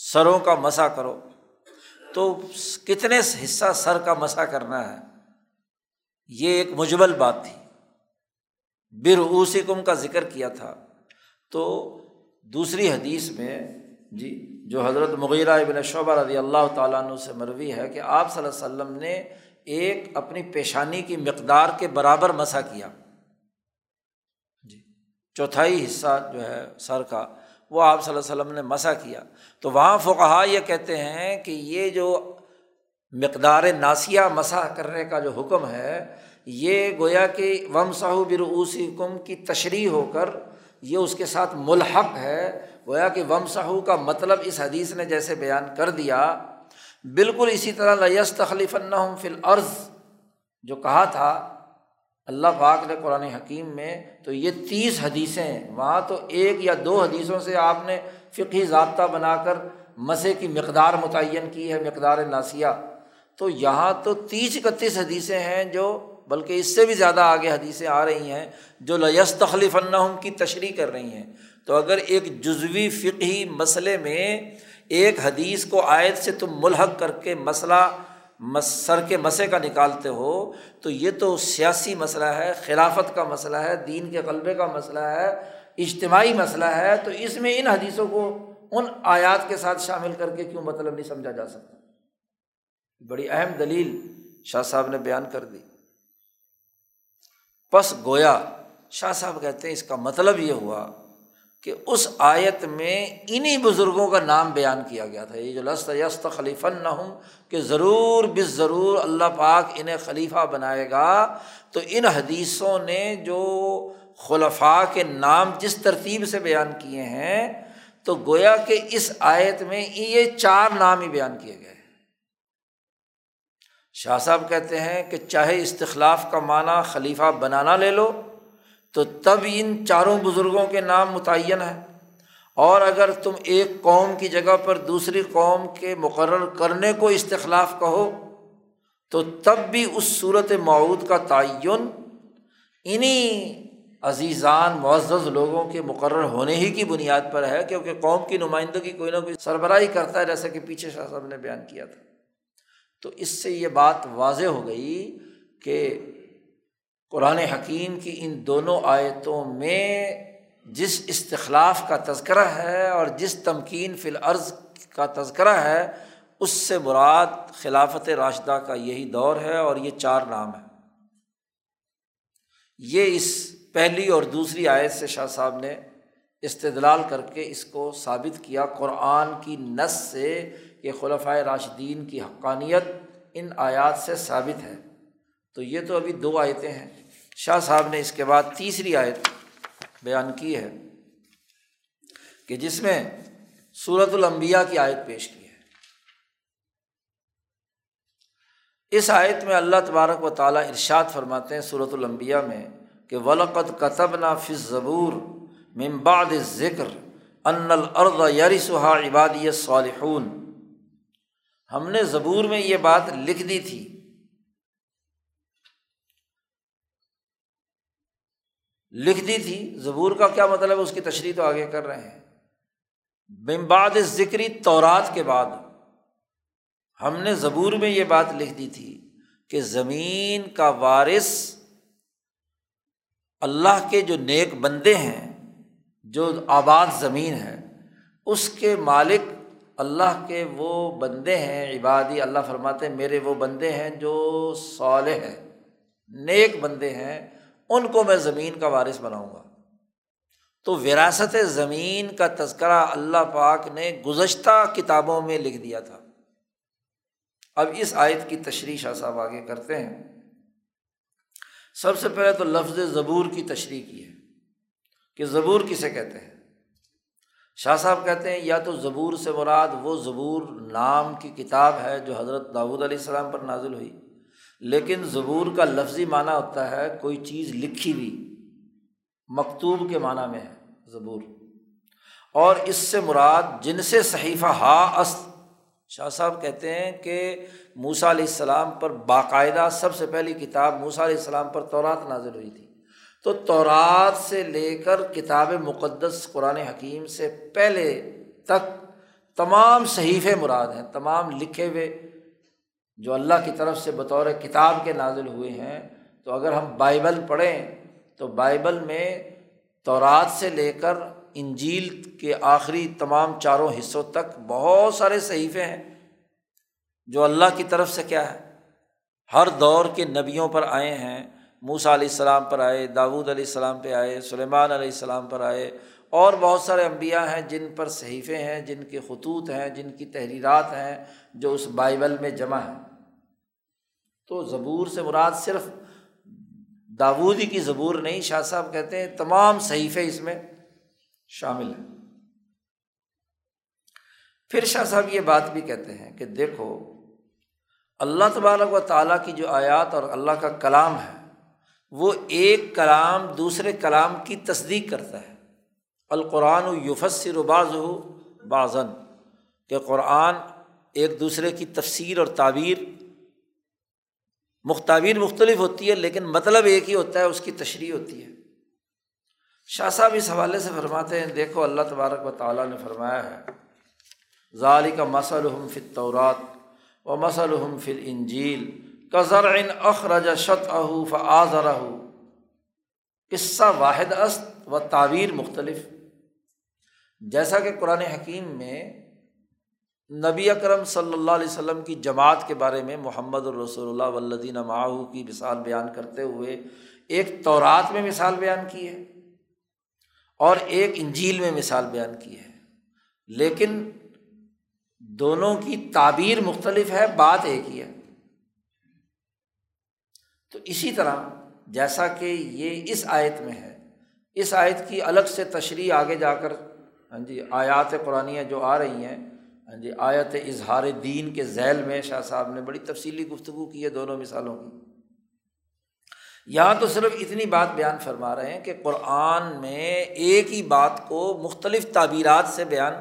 سروں کا مسا کرو۔ تو کتنے حصہ سر کا مسا کرنا ہے؟ یہ ایک مجبل بات تھی۔ برعوسکم کا ذکر کیا تھا۔ تو دوسری حدیث میں جی جو حضرت مغیرہ ابن شعبہ رضی اللہ تعالیٰ عنہ سے مروی ہے کہ آپ صلی اللہ علیہ وسلم نے ایک اپنی پیشانی کی مقدار کے برابر مسا کیا۔ جی چوتھائی حصہ جو ہے سر کا وہ آپ صلی اللہ علیہ وسلم نے مسا کیا۔ تو وہاں فقہ یہ کہتے ہیں کہ یہ جو مقدار ناسیہ مسا کرنے کا جو حکم ہے، یہ گویا کہ وم صاحو برعوسی کم کی تشریح ہو کر یہ اس کے ساتھ ملحق ہے۔ گویا کہ وم صاحو کا مطلب اس حدیث نے جیسے بیان کر دیا۔ بالکل اسی طرح لیس تخلیف النحم فی العرض جو کہا تھا اللہ پاک نے قرآن حکیم میں تو یہ تیس حدیثیں وہاں تو ایک یا دو حدیثوں سے آپ نے فقی ضابطہ بنا کر مسے کی مقدار متعین کی ہے، مقدار ناسیہ۔ تو یہاں تو تیس اکتیس حدیثیں ہیں جو، بلکہ اس سے بھی زیادہ آگے حدیثیں آ رہی ہیں، جو لیس تخلیف النحم کی تشریح کر رہی ہیں۔ تو اگر ایک جزوی فقہی مسئلے میں ایک حدیث کو عائد سے تم ملحق کر کے مسئلہ سر کے مسے کا نکالتے ہو، تو یہ تو سیاسی مسئلہ ہے، خلافت کا مسئلہ ہے، دین کے غلبے کا مسئلہ ہے، اجتماعی مسئلہ ہے، تو اس میں ان حدیثوں کو ان آیات کے ساتھ شامل کر کے کیوں مطلب نہیں سمجھا جا سکتا؟ بڑی اہم دلیل شاہ صاحب نے بیان کر دی۔ پس گویا، شاہ صاحب کہتے ہیں اس کا مطلب یہ ہوا کہ اس آیت میں انہیں بزرگوں کا نام بیان کیا گیا تھا۔ یہ جو لست یست خلیفہ نہ ہوں کہ ضرور بس ضرور اللہ پاک انہیں خلیفہ بنائے گا۔ تو ان حدیثوں نے جو خلفاء کے نام جس ترتیب سے بیان کیے ہیں، تو گویا کہ اس آیت میں یہ چار نام ہی بیان کیے گئے۔ شاہ صاحب کہتے ہیں کہ چاہے استخلاف کا معنی خلیفہ بنانا لے لو تو تب ان چاروں بزرگوں کے نام متعین ہیں۔ اور اگر تم ایک قوم کی جگہ پر دوسری قوم کے مقرر کرنے کو استخلاف کہو، تو تب بھی اس صورت معود کا تعین انہیں عزیزان، معزز لوگوں کے مقرر ہونے ہی کی بنیاد پر ہے، کیونکہ قوم کی نمائندگی کوئی نہ کوئی سربراہی کرتا ہے، جیسا کہ پیچھے شاہ صاحب نے بیان کیا تھا۔ تو اس سے یہ بات واضح ہو گئی کہ قرآن حکیم کی ان دونوں آیتوں میں جس استخلاف کا تذکرہ ہے اور جس تمکین فی العرض کا تذکرہ ہے، اس سے مراد خلافت راشدہ کا یہی دور ہے اور یہ چار نام ہے یہ اس پہلی اور دوسری آیت سے شاہ صاحب نے استدلال کر کے اس کو ثابت کیا۔ قرآن کی نس سے کہ خلفۂ راشدین کی حقانیت ان آیات سے ثابت ہے۔ تو یہ تو ابھی دو آیتیں ہیں۔ شاہ صاحب نے اس کے بعد تیسری آیت بیان کی ہے کہ جس میں صورت الانبیاء کی آیت پیش کی ہے۔ اس آیت میں اللہ تبارک و تعالیٰ ارشاد فرماتے ہیں صورت الانبیاء میں کہ ولقت کتب نا فض ضبور ممباد ذکر ان الرد یری سہا عبادی صالحون ہم نے زبور میں یہ بات لکھ دی تھی لکھ دی تھی زبور کا کیا مطلب ہے؟ اس کی تشریح تو آگے کر رہے ہیں۔ بمباد ذکری تورات کے بعد ہم نے زبور میں یہ بات لکھ دی تھی کہ زمین کا وارث اللہ کے جو نیک بندے ہیں، جو آباد زمین ہے، اس کے مالک اللہ کے وہ بندے ہیں، عبادی اللہ فرماتے میرے وہ بندے ہیں جو صالح ہیں، نیک بندے ہیں ان کو میں زمین کا وارث بناؤں گا۔ تو وراثت زمین کا تذکرہ اللہ پاک نے گزشتہ کتابوں میں لکھ دیا تھا۔ اب اس آیت کی تشریح شاہ صاحب آگے کرتے ہیں۔ سب سے پہلے تو لفظ زبور کی تشریح کی ہے۔ کہ زبور کسے کہتے ہیں؟ شاہ صاحب کہتے ہیں، یا تو زبور سے مراد وہ زبور نام کی کتاب ہے جو حضرت داود علیہ السلام پر نازل ہوئی۔ لیکن زبور کا لفظی معنی ہوتا ہے کوئی چیز لکھی ہوئی، مکتوب کے معنیٰ میں ہے، زبور۔ اور اس سے مراد جن سے صحیفہ ہا است شاہ صاحب کہتے ہیں کہ موسا علیہ السلام پر باقاعدہ سب سے پہلی کتاب موسا علیہ السلام پر تورات نازل ہوئی تھی۔ تو تورات سے لے کر کتاب مقدس قرآن حکیم سے پہلے تک تمام صحیفے مراد ہیں، تمام لکھے ہوئے جو اللہ کی طرف سے بطور کتاب کے نازل ہوئے ہیں، تو اگر ہم بائبل پڑھیں، تو بائبل میں تورات سے لے کر انجیل کے آخری تمام چاروں حصوں تک بہت سارے صحیفے ہیں۔ جو اللہ کی طرف سے کیا ہے؟ ہر دور کے نبیوں پر آئے ہیں۔ موسا علیہ السلام پر آئے، داود علیہ السلام پہ آئے، سلیمان علیہ السلام پر آئے، اور بہت سارے انبیاء ہیں جن پر صحیفے ہیں، جن کے خطوط ہیں، جن کی تحریرات ہیں جو اس بائبل میں جمع ہیں۔ تو زبور سے مراد صرف داودی کی زبور نہیں، شاہ صاحب کہتے ہیں تمام صحیفے اس میں شامل ہیں۔ پھر شاہ صاحب یہ بات بھی کہتے ہیں کہ دیکھو، اللہ تبارک و تعالیٰ کی جو آیات اور اللہ کا کلام ہے، وہ ایک کلام دوسرے کلام کی تصدیق کرتا ہے۔ القرآن و یوفسر و باز ہو بازن کہ قرآن ایک دوسرے کی تفسیر اور تعبیر مختابیر مختلف ہوتی ہے، لیکن مطلب ایک ہی ہوتا ہے، اس کی تشریح ہوتی ہے۔ شاہ صاحب اس حوالے سے فرماتے ہیں، دیکھو اللہ تبارک و تعالیٰ نے فرمایا ہے ظالی کا مسل ہم طورات و مسل ہم فل انجیل کزر ان اخرج شت اہو فعضر قصہ واحد است و تعبیر مختلف۔ جیسا کہ قرآن حکیم میں نبی اکرم صلی اللہ علیہ وسلم کی جماعت کے بارے میں محمد الرسول اللہ ولدین ماہو کی مثال بیان کرتے ہوئے ایک تورات میں مثال بیان کی ہے اور ایک انجیل میں مثال بیان کی ہے۔ لیکن دونوں کی تعبیر مختلف ہے، بات ایک ہی ہے۔ تو اسی طرح جیسا کہ یہ اس آیت میں ہے، اس آیت کی الگ سے تشریح آگے جا کر ہاں جی آیات قرآن جو آ رہی ہیں ہاں جی آیت اظہار دین کے ذیل میں شاہ صاحب نے بڑی تفصیلی گفتگو کی ہے دونوں مثالوں کی۔ یہاں تو صرف اتنی بات بیان فرما رہے ہیں کہ قرآن میں ایک ہی بات کو مختلف تعبیرات سے بیان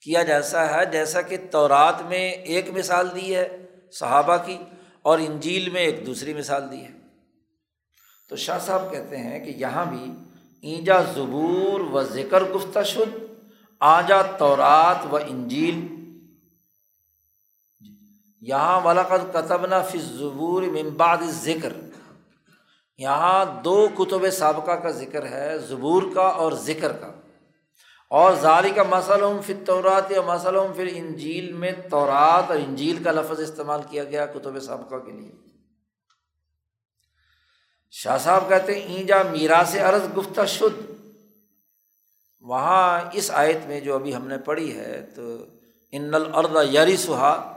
کیا جیسا ہے، جیسا کہ تورات میں ایک مثال دی ہے صحابہ کی اور انجیل میں ایک دوسری مثال دی ہے۔ تو شاہ صاحب کہتے ہیں کہ یہاں بھی اینجا زبور و ذکر گفتہ شد آجا تورات و انجیل۔ یہاں ولاقت کتبنا فی ممباد ذکر یہاں دو کتب سابقہ کا ذکر ہے، زبور کا اور ذکر کا۔ اور ظالی کا مسلم فر طورات یا مسلم پھر انجیل میں تورات اور انجیل کا لفظ استعمال کیا گیا کتب سابقہ کے لیے۔ شاہ صاحب کہتے ہیں، اینجا میرا سے عرض گفتہ شدھ وہاں اس آیت میں جو ابھی ہم نے پڑھی ہے، تو ان الرد یری سہا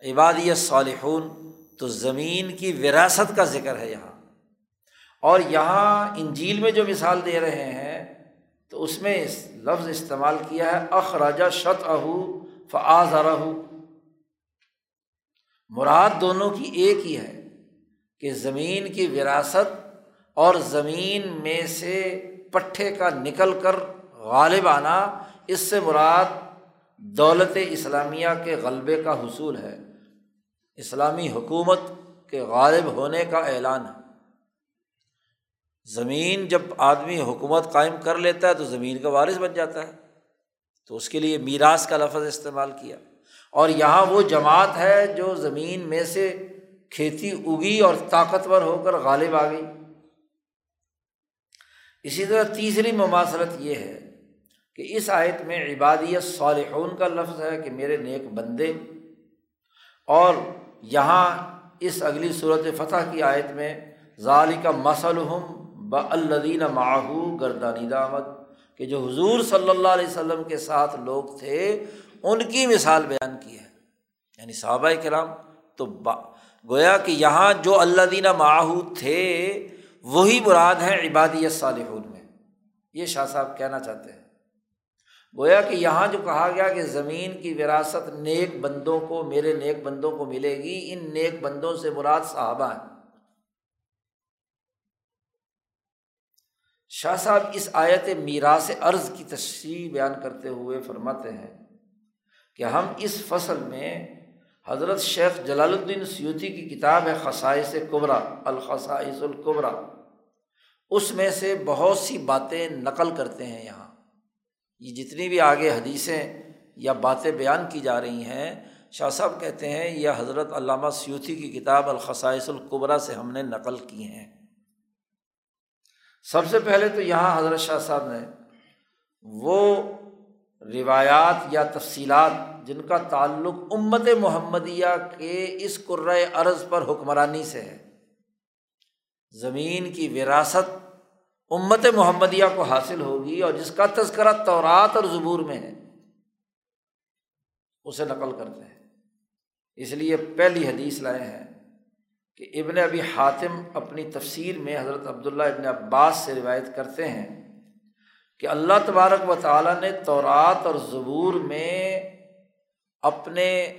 عبادی صالحون تو زمین کی وراثت کا ذکر ہے یہاں۔ اور یہاں انجیل میں جو مثال دے رہے ہیں، تو اس میں لفظ استعمال کیا ہے اخراجہ شت اہو فعض ارہو مراد دونوں کی ایک ہی ہے کہ زمین کی وراثت اور زمین میں سے پٹھے کا نکل کر غالب آنا، اس سے مراد دولت اسلامیہ کے غلبے کا حصول ہے۔ اسلامی حکومت کے غالب ہونے کا اعلان ہے۔ زمین جب آدمی حکومت قائم کر لیتا ہے تو زمین کا وارث بن جاتا ہے۔ تو اس کے لیے میراث کا لفظ استعمال کیا۔ اور یہاں وہ جماعت ہے جو زمین میں سے کھیتی اگی اور طاقتور ہو کر غالب آ گئی۔ اسی طرح تیسری مماثلت یہ ہے کہ اس آیت میں عبادیت صالحون کا لفظ ہے کہ میرے نیک بندے، اور یہاں اس اگلی صورت فتح کی آیت میں ظالی کا مسلحم ب الدین ماہو گردانی دامد کہ جو حضور صلی اللہ علیہ وسلم کے ساتھ لوگ تھے، ان کی مثال بیان کی ہے۔ یعنی صحابہ کرام، تو با گویا کہ یہاں جو اللہ دینہ ماہو تھے، وہی مراد ہیں عبادیت صالحون میں۔ یہ شاہ صاحب کہنا چاہتے ہیں۔ گویا کہ یہاں جو کہا گیا کہ زمین کی وراثت نیک بندوں کو، میرے نیک بندوں کو ملے گی، ان نیک بندوں سے مراد صحابہ ہیں۔ شاہ صاحب اس آیت میراث عرض کی تشریح بیان کرتے ہوئے فرماتے ہیں کہ ہم اس فصل میں حضرت شیخ جلال الدین سیوتی کی کتاب ہے خسائش قبرا الخصائص القبرا اس میں سے بہت سی باتیں نقل کرتے ہیں یہاں۔ یہ جتنی بھی آگے حدیثیں یا باتیں بیان کی جا رہی ہیں، شاہ صاحب کہتے ہیں یہ حضرت علامہ سیوتی کی کتاب الخصائص القبرا سے ہم نے نقل کی ہیں۔ سب سے پہلے تو یہاں حضرت شاہ صاحب نے وہ روایات یا تفصیلات جن کا تعلق امت محمدیہ کے اس قرۂۂ عرض پر حکمرانی سے ہے۔ زمین کی وراثت امت محمدیہ کو حاصل ہوگی اور جس کا تذکرہ تورات اور زبور میں ہے، اسے نقل کرتے ہیں۔ اس لیے پہلی حدیث لائے ہیں کہ ابن ابی حاتم اپنی تفسیر میں حضرت عبداللہ ابن عباس سے روایت کرتے ہیں کہ اللہ تبارک و تعالیٰ نے تورات اور زبور میں اپنے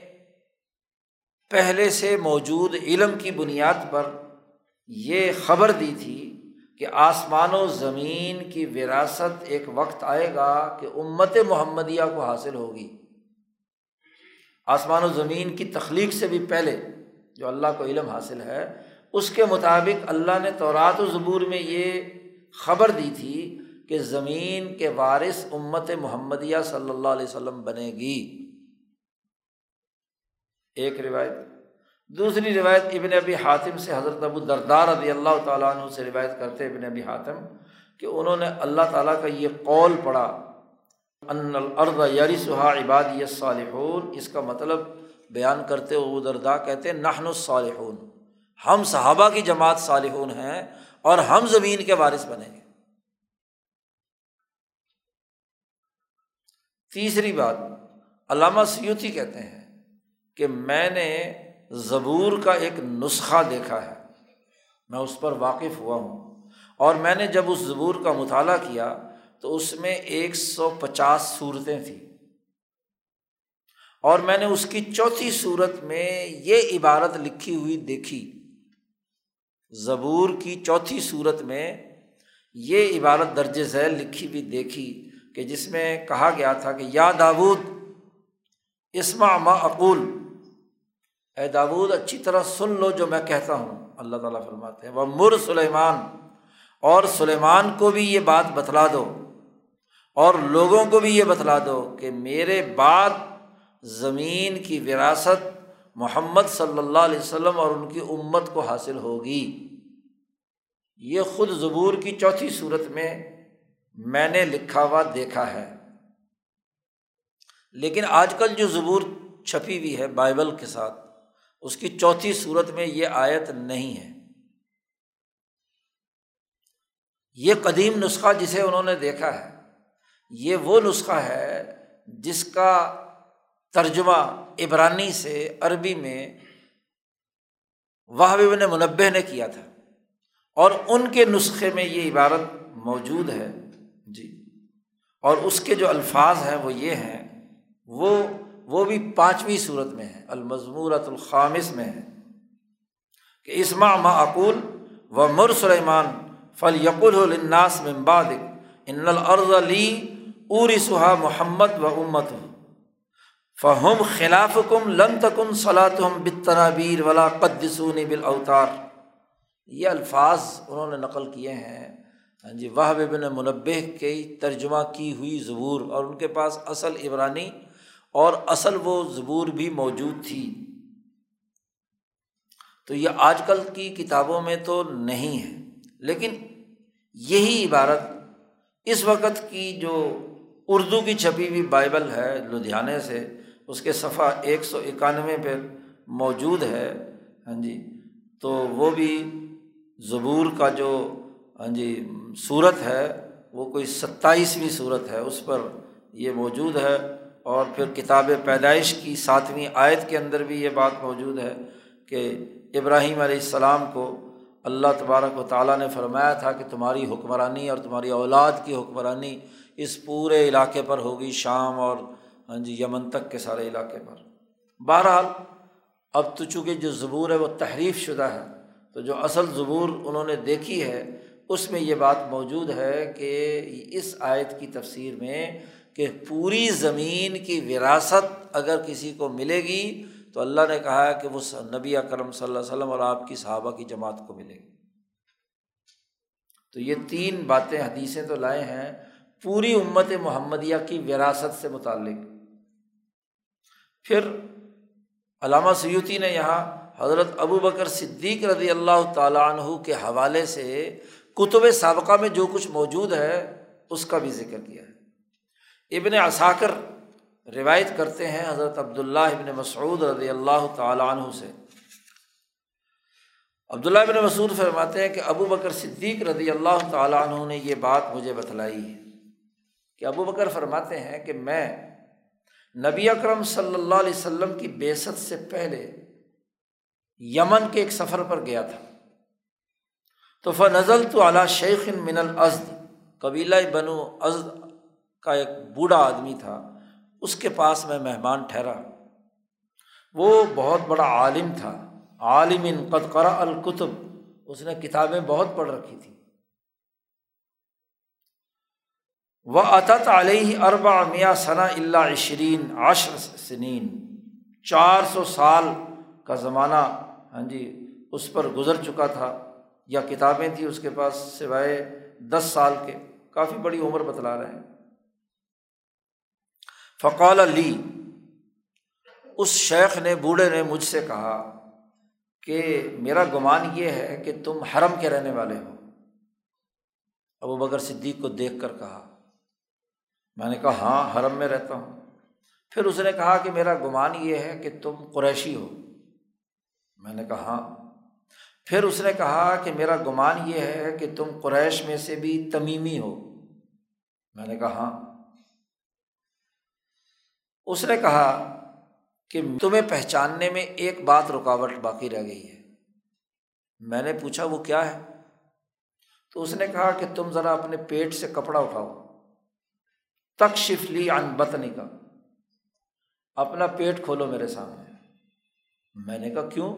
پہلے سے موجود علم کی بنیاد پر یہ خبر دی تھی کہ آسمان و زمین کی وراثت ایک وقت آئے گا کہ امت محمدیہ کو حاصل ہوگی۔ آسمان و زمین کی تخلیق سے بھی پہلے جو اللہ کو علم حاصل ہے، اس کے مطابق اللہ نے تورات و زبور میں یہ خبر دی تھی کہ زمین کے وارث امت محمدیہ صلی اللہ علیہ وسلم بنے گی۔ ایک روایت دوسری روایت ابن ابی حاتم سے حضرت ابو دردار رضی اللہ تعالیٰ عنہ سے روایت کرتے ابن ابی حاتم کہ انہوں نے اللہ تعالیٰ کا یہ قول پڑھا، ان الرد یری سہا عبادی صالحون اس کا مطلب بیان کرتے ابو دردا کہتے نہن الصالحون، ہم صحابہ کی جماعت صالحون ہیں اور ہم زمین کے وارث بنیں گے۔ تیسری بات، علامہ سیوتی کہتے ہیں کہ میں نے زبور کا ایک نسخہ دیکھا ہے۔ میں اس پر واقف ہوا ہوں۔ اور میں نے جب اس زبور کا مطالعہ کیا تو اس میں ایک سو پچاس صورتیں تھیں۔ اور میں نے اس کی چوتھی صورت میں یہ عبارت لکھی ہوئی دیکھی۔ زبور کی چوتھی صورت میں یہ عبارت درج ذیل لکھی ہوئی دیکھی کہ جس میں کہا گیا تھا کہ یا داود اسما ما اقول۔ اے داود، اچھی طرح سن لو جو میں کہتا ہوں۔ اللہ تعالیٰ فرماتے ہیں، وہ مر سلیمان، اور سلیمان کو بھی یہ بات بتلا دو، اور لوگوں کو بھی یہ بتلا دو کہ میرے بعد زمین کی وراثت محمد صلی اللہ علیہ وسلم اور ان کی امت کو حاصل ہوگی۔ یہ خود زبور کی چوتھی صورت میں میں نے لکھا ہوا دیکھا ہے۔ لیکن آج کل جو زبور چھپی ہوئی ہے بائبل کے ساتھ اس کی چوتھی صورت میں یہ آیت نہیں ہے۔ یہ قدیم نسخہ جسے انہوں نے دیکھا ہے، یہ وہ نسخہ ہے جس کا ترجمہ عبرانی سے عربی میں وہ نے منبع نے کیا تھا۔ اور ان کے نسخے میں یہ عبارت موجود ہے۔ جی۔ اور اس کے جو الفاظ ہیں وہ یہ ہیں، وہ وہ بھی پانچویں صورت میں ہے المضمورت الخامس میں ہے کہ اسما معقول و مر سلیمان فل یق الناس ممباد ان العرض علی اری سہا محمد و امت فہم خلاف کم لن تکن صلاح بتنابیر ولا قدسون بالاوتار۔ یہ الفاظ انہوں نے نقل کیے ہیں۔ ہاں جی وہ بن منبع کی ترجمہ کی ہوئی زبور اور ان کے پاس اصل عبرانی اور اصل وہ زبور بھی موجود تھی۔ تو یہ آج کل کی کتابوں میں تو نہیں ہے، لیکن یہی عبارت اس وقت کی جو اردو کی چھپی ہوئی بائبل ہے لدھیانے سے، اس کے صفحہ ایک سو اکانوے پہ موجود ہے۔ ہاں جی تو وہ بھی زبور کا جو ہاں جی صورت ہے، وہ کوئی ستائیسویں صورت ہے، اس پر یہ موجود ہے۔ اور پھر کتاب پیدائش کی ساتویں آیت کے اندر بھی یہ بات موجود ہے کہ ابراہیم علیہ السلام کو اللہ تبارک و تعالیٰ نے فرمایا تھا کہ تمہاری حکمرانی اور تمہاری اولاد کی حکمرانی اس پورے علاقے پر ہوگی، شام اور ہاں جی یمن تک کے سارے علاقے پر۔ بہرحال، اب تو چونکہ جو زبور ہے وہ تحریف شدہ ہے، تو جو اصل زبور انہوں نے دیکھی ہے، اس میں یہ بات موجود ہے کہ اس آیت کی تفسیر میں کہ پوری زمین کی وراثت اگر کسی کو ملے گی تو اللہ نے کہا ہے کہ وہ نبی اکرم صلی اللہ علیہ وسلم اور آپ کی صحابہ کی جماعت کو ملے گی۔ تو یہ تین باتیں حدیثیں تو لائے ہیں، پوری امت محمدیہ کی وراثت سے متعلق۔ پھر علامہ سیوتی نے یہاں حضرت ابو بکر صدیق رضی اللہ تعالیٰ عنہ کے حوالے سے کتب سابقہ میں جو کچھ موجود ہے، اس کا بھی ذکر کیا ہے۔ ابن اثاکر روایت کرتے ہیں حضرت عبداللہ ابن مسعود رضی اللہ تعالیٰ عنہ سے۔ عبداللہ ابن مسعود فرماتے ہیں کہ ابو بکر صدیق رضی اللہ تعالیٰ عنہ نے یہ بات مجھے بتلائی ہے کہ ابو بکر فرماتے ہیں کہ میں نبی اکرم صلی اللہ علیہ وسلم کی بیست سے پہلے یمن کے ایک سفر پر گیا تھا۔ تو فنزل تو اعلیٰ شیخ من الازد، قبیلہ بنو ازد کا ایک بوڑھا آدمی تھا، اس کے پاس میں مہمان ٹھہرا۔ وہ بہت بڑا عالم تھا۔ عالم ان قرا القتب اس نے کتابیں بہت پڑھ رکھی تھیں۔ وہ عطت علیہ اربا میاں ثنا اللہ عشرین عشر سنین چار سو سال کا زمانہ ہاں جی اس پر گزر چکا تھا۔ یا کتابیں تھیں اس کے پاس سوائے دس سال کے۔ کافی بڑی عمر بتلا رہے ہیں۔ فقال علی اس شیخ نے، بوڑھے نے مجھ سے کہا کہ میرا گمان یہ ہے کہ تم حرم کے رہنے والے ہو۔ ابو بکر صدیق کو دیکھ کر کہا۔ میں نے کہا ہاں حرم میں رہتا ہوں۔ پھر اس نے کہا کہ میرا گمان یہ ہے کہ تم قریشی ہو۔ میں نے کہا ہاں۔ پھر اس نے کہا کہ میرا گمان یہ ہے کہ تم قریش میں سے بھی تمیمی ہو۔ میں نے کہا ہاں۔ اس نے کہا کہ تمہیں پہچاننے میں ایک بات رکاوٹ باقی رہ گئی ہے۔ میں نے پوچھا، وہ کیا ہے؟ تو اس نے کہا کہ تم ذرا اپنے پیٹ سے کپڑا اٹھاؤ۔ تک شفلی ان بتنی کا اپنا پیٹ کھولو میرے سامنے۔ میں نے کہا، کیوں؟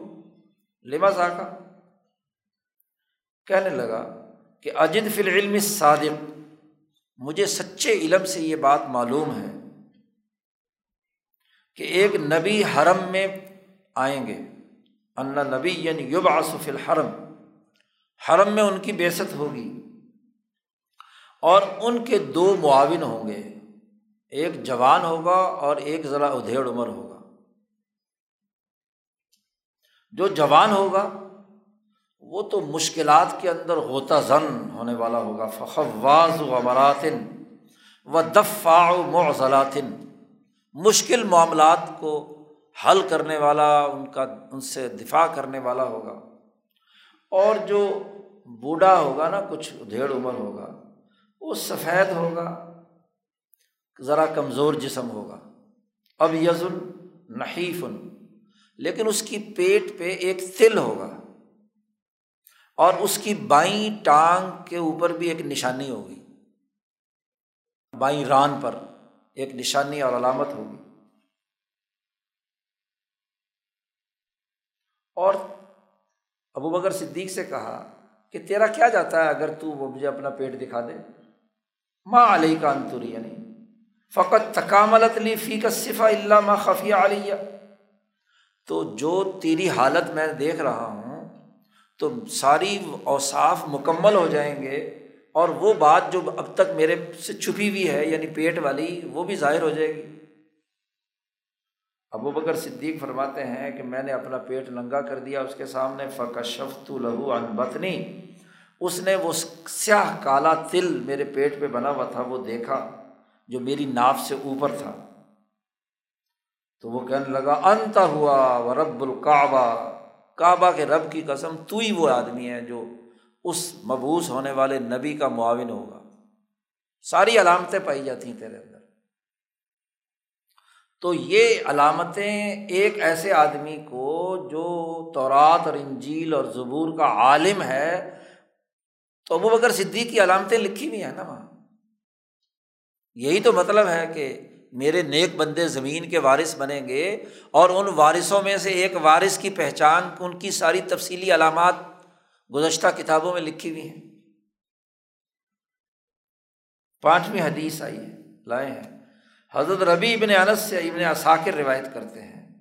لبا ذاکہ کہنے لگا کہ اجد فی العلم صادق مجھے سچے علم سے یہ بات معلوم ہے۔ کہ ایک نبی حرم میں آئیں گے۔ ان نبی یعنی یوب آصف الحرم۔ حرم میں ان کی بیست ہوگی۔ اور ان کے دو معاون ہوں گے۔ ایک جوان ہوگا اور ایک ذرا ادھیڑ عمر ہوگا۔ جو جوان ہوگا، وہ تو مشکلات کے اندر غوطہ زن ہونے والا ہوگا۔ فخواز و مراتن و دفاع و معضلاطن مشکل معاملات کو حل کرنے والا، ان کا، ان سے دفاع کرنے والا ہوگا۔ اور جو بوڑھا ہوگا نا، کچھ ڈھیڑ عمر ہوگا، وہ سفید ہوگا، ذرا کمزور جسم ہوگا۔ اب یزن نحیف، لیکن اس کی پیٹ پہ ایک تل ہوگا۔ اور اس کی بائیں ٹانگ کے اوپر بھی ایک نشانی ہوگی۔ بائیں ران پر۔ ایک نشانی اور علامت ہوگی اور ابو بکر صدیق سے کہا کہ تیرا کیا جاتا ہے اگر تو وہ مجھے اپنا پیٹ دکھا دے؟ ماں علیہ کا انتری یعنی فقط تکاملت لی فی کا صفا اللہ ماں خفیہ علیہ تو جو تیری حالت میں دیکھ رہا ہوں، تو ساری اوصاف مکمل ہو جائیں گے۔ اور وہ بات جو اب تک میرے سے چھپی ہوئی ہے یعنی پیٹ والی، وہ بھی ظاہر ہو جائے گی۔ ابو بکر صدیق فرماتے ہیں کہ میں نے اپنا پیٹ ننگا کر دیا، اس کے سامنے فقہ شفت لہو ان بتنی اس نے وہ سیاہ کالا تل میرے پیٹ پہ بنا ہوا تھا، وہ دیکھا جو میری ناف سے اوپر تھا۔ تو وہ کہنے لگا، انت ہوا و رب الکعبہ۔ کعبہ کے رب کی قسم، تو ہی وہ آدمی ہے جو اس مبوس ہونے والے نبی کا معاون ہوگا۔ ساری علامتیں پائی جاتی ہیں تیرے اندر۔ تو یہ علامتیں ایک ایسے آدمی کو جو تورات اور انجیل اور زبور کا عالم ہے، تو ابو بکر صدیق کی علامتیں لکھی ہوئی ہیں نا وہاں۔ یہی تو مطلب ہے کہ میرے نیک بندے زمین کے وارث بنیں گے اور ان وارثوں میں سے ایک وارث کی پہچان، ان کی ساری تفصیلی علامات گزشتہ کتابوں میں لکھی ہوئی ہیں۔ پانچویں حدیث آئی ہے، لائے ہیں۔ حضرت ربی ابن انس سے ابن اثاکر روایت کرتے ہیں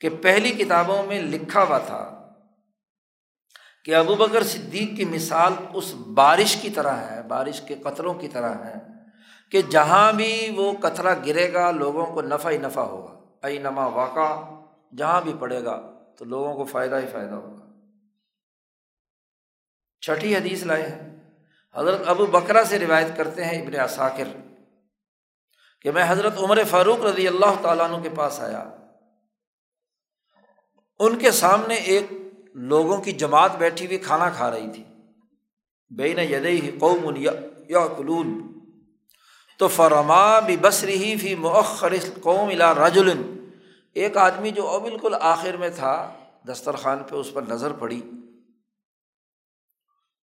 کہ پہلی کتابوں میں لکھا ہوا تھا کہ ابو بکر صدیق کی مثال اس بارش کی طرح ہے، بارش کے قطروں کی طرح ہے کہ جہاں بھی وہ قطرہ گرے گا لوگوں کو نفع ہی نفع ہوگا۔ ائی نما واقع، جہاں بھی پڑے گا تو لوگوں کو فائدہ ہی فائدہ ہوگا۔ چھٹی حدیث لائے ہیں۔ حضرت ابو بکرا سے روایت کرتے ہیں ابن اثاکر کہ میں حضرت عمر فاروق رضی اللہ تعالیٰ عنہ کے پاس آیا۔ ان کے سامنے ایک لوگوں کی جماعت بیٹھی ہوئی کھانا کھا رہی تھی۔ بے نہ قوم یا کلون تو فرما بھی بس رہی فی مؤخر قوم الا رجل۔ ایک آدمی جو او بالکل آخر میں تھا، دسترخوان پہ اس پر نظر پڑی۔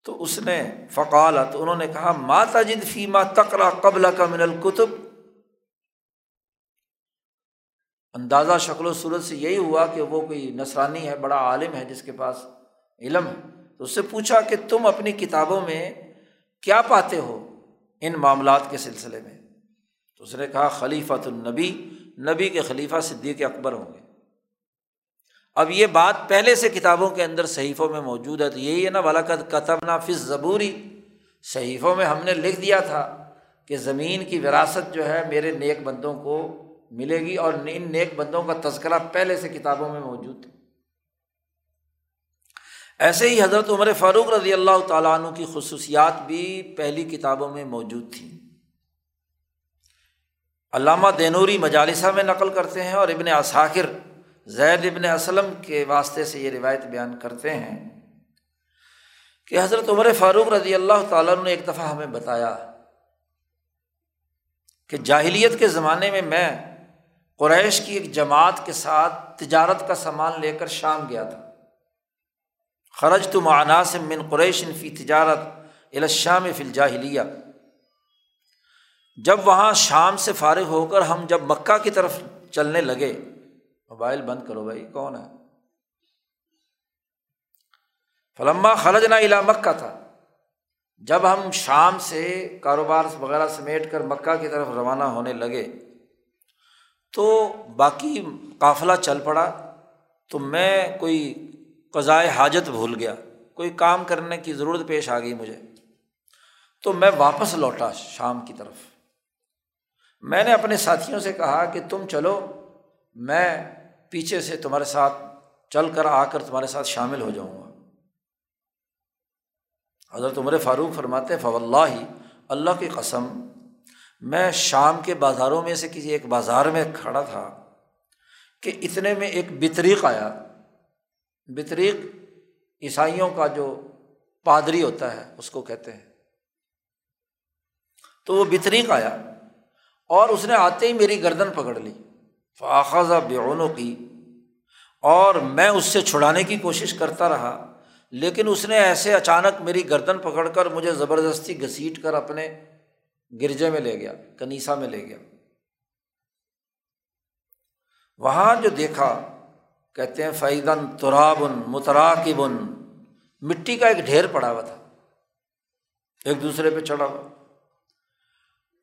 تو اس نے فقالت، انہوں نے کہا، ما تجد فی ما تقرا قبل کا من القتب اندازہ شکل و صورت سے یہی ہوا کہ وہ کوئی نسرانی ہے، بڑا عالم ہے جس کے پاس علم ہے۔ تو اس سے پوچھا کہ تم اپنی کتابوں میں کیا پاتے ہو ان معاملات کے سلسلے میں؟ تو اس نے کہا، خلیفۃ النبی۔ نبی کے خلیفہ صدیق اکبر ہوں گے۔ اب یہ بات پہلے سے کتابوں کے اندر صحیفوں میں موجود ہے تو یہی ہے نا والا کتب نافذ ضبوری صحیفوں میں ہم نے لکھ دیا تھا کہ زمین کی وراثت جو ہے میرے نیک بندوں کو ملے گی اور ان نیک بندوں کا تذکرہ پہلے سے کتابوں میں موجود تھا ایسے ہی حضرت عمر فاروق رضی اللہ تعالیٰ عنہ کی خصوصیات بھی پہلی کتابوں میں موجود تھیں۔ علامہ دینوری مجالسہ میں نقل کرتے ہیں اور ابن اصاکر زید ابن اسلم کے واسطے سے یہ روایت بیان کرتے ہیں کہ حضرت عمر فاروق رضی اللہ تعالیٰ نے ایک دفعہ ہمیں بتایا کہ جاہلیت کے زمانے میں میں قریش کی ایک جماعت کے ساتھ تجارت کا سامان لے کر شام گیا تھا۔ خرج تو معناسم من قریش فی تجارت الشام فی الجاہلیہ۔ جب وہاں شام سے فارغ ہو کر ہم جب مکہ کی طرف چلنے لگے موبائل بند کرو بھائی، کون ہے؟ فلما خرج نہ علا مکہ تھا۔ جب ہم شام سے کاروبار وغیرہ سمیٹ کر مکہ کی طرف روانہ ہونے لگے، تو باقی قافلہ چل پڑا۔ تو میں کوئی قضائے حاجت بھول گیا، کوئی کام کرنے کی ضرورت پیش آ گئی مجھے۔ تو میں واپس لوٹا شام کی طرف۔ میں نے اپنے ساتھیوں سے کہا کہ تم چلو، میں پیچھے سے تمہارے ساتھ چل کر آ کر تمہارے ساتھ شامل ہو جاؤں گا۔ حضرت عمر فاروق فرماتے فو اللہ اللہ کی قسم، میں شام کے بازاروں میں سے کسی ایک بازار میں کھڑا تھا کہ اتنے میں ایک بطریق آیا۔ بطریق عیسائیوں کا جو پادری ہوتا ہے، اس کو کہتے ہیں۔ تو وہ بطریق آیا اور اس نے آتے ہی میری گردن پکڑ لی۔ فاخذہ بیونوں کی اور میں اس سے چھڑانے کی کوشش کرتا رہا، لیکن اس نے ایسے اچانک میری گردن پکڑ کر مجھے زبردستی گھسیٹ کر اپنے گرجے میں لے گیا کنیسا میں لے گیا۔ وہاں جو دیکھا، کہتے ہیں فیدن ترابن متراکبن مٹی کا ایک ڈھیر پڑا ہوا تھا، ایک دوسرے پہ چڑھا ہوا۔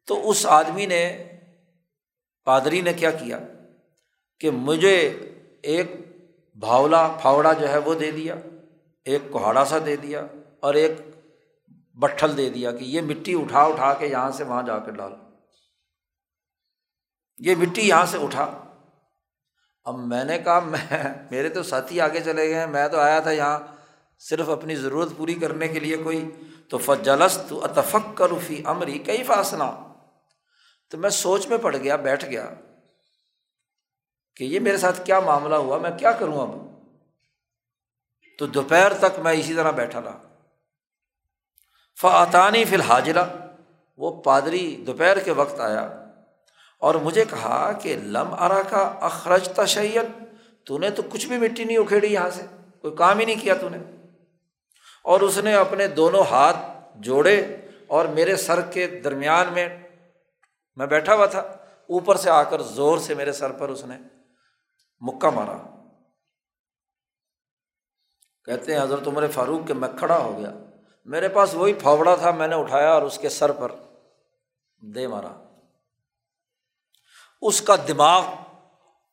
تو اس آدمی نے، پادری نے کیا کیا؟ کہ مجھے ایک بھاولا پھاوڑا جو ہے وہ دے دیا، ایک کوہاڑا سا دے دیا اور ایک بٹھل دے دیا کہ یہ مٹی اٹھا اٹھا کے یہاں سے وہاں جا کے ڈال۔ یہ مٹی یہاں سے اٹھا۔ اب میں نے کہا، میں، میرے تو ساتھی آگے چلے گئے ہیں، میں تو آیا تھا یہاں صرف اپنی ضرورت پوری کرنے کے لیے کوئی۔ تو فجلس تو اتفق کروفی امری کئی فاصلہ تو میں سوچ میں پڑ گیا، بیٹھ گیا۔ کہ یہ میرے ساتھ کیا معاملہ ہوا، میں کیا کروں اب؟ تو دوپہر تک میں اسی طرح بیٹھا رہا۔ فعطانی فی الحاجرہ وہ پادری دوپہر کے وقت آیا اور مجھے کہا کہ لم ارا کا اخرج تشیت تو نے تو کچھ بھی مٹی نہیں اکھیڑی یہاں سے، کوئی کام ہی نہیں کیا تو نے۔ اور اس نے اپنے دونوں ہاتھ جوڑے اور میرے سر کے درمیان میں میں بیٹھا ہوا تھا۔ اوپر سے آ کر زور سے میرے سر پر اس نے مکہ مارا۔ کہتے ہیں، حضرت عمر فاروق کہ میں کھڑا ہو گیا۔ میرے پاس وہی پھاوڑا تھا، میں نے اٹھایا اور اس کے سر پر دے مارا۔ اس کا دماغ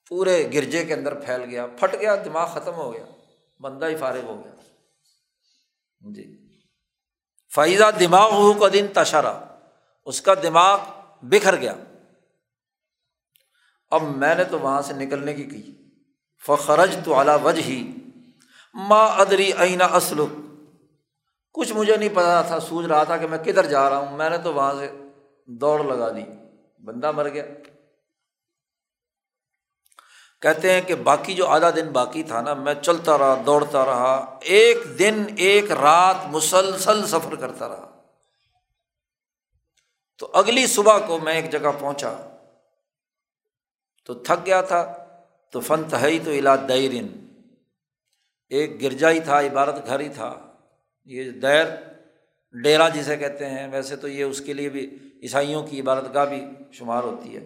پورے گرجے کے اندر پھیل گیا، پھٹ گیا، دماغ ختم ہو گیا، بندہ ہی فارغ ہو گیا۔ جی۔ فائزہ دماغ ہو کا دن تشرا اس کا دماغ بکھر گیا۔ اب میں نے تو وہاں سے نکلنے کی کی۔ فخرج تو اعلیٰ وجہ ہی ماں ادری عینہ اسلک۔ کچھ مجھے نہیں پتا تھا سوچ رہا تھا کہ میں کدھر جا رہا ہوں۔ میں نے تو وہاں سے دوڑ لگا دی۔ بندہ مر گیا۔ کہتے ہیں کہ باقی جو آدھا دن باقی تھا نا، میں چلتا رہا، دوڑتا رہا۔ ایک دن، ایک رات مسلسل سفر کرتا رہا۔ تو اگلی صبح کو میں ایک جگہ پہنچا۔ تو تھک گیا تھا تو فن تہئی تو الا دیرن ایک گرجا ہی تھا، عبارت گھر ہی تھا۔ یہ دیر ڈیرا جسے کہتے ہیں، ویسے تو یہ اس کے لیے بھی عیسائیوں کی عبادت گاہ بھی شمار ہوتی ہے۔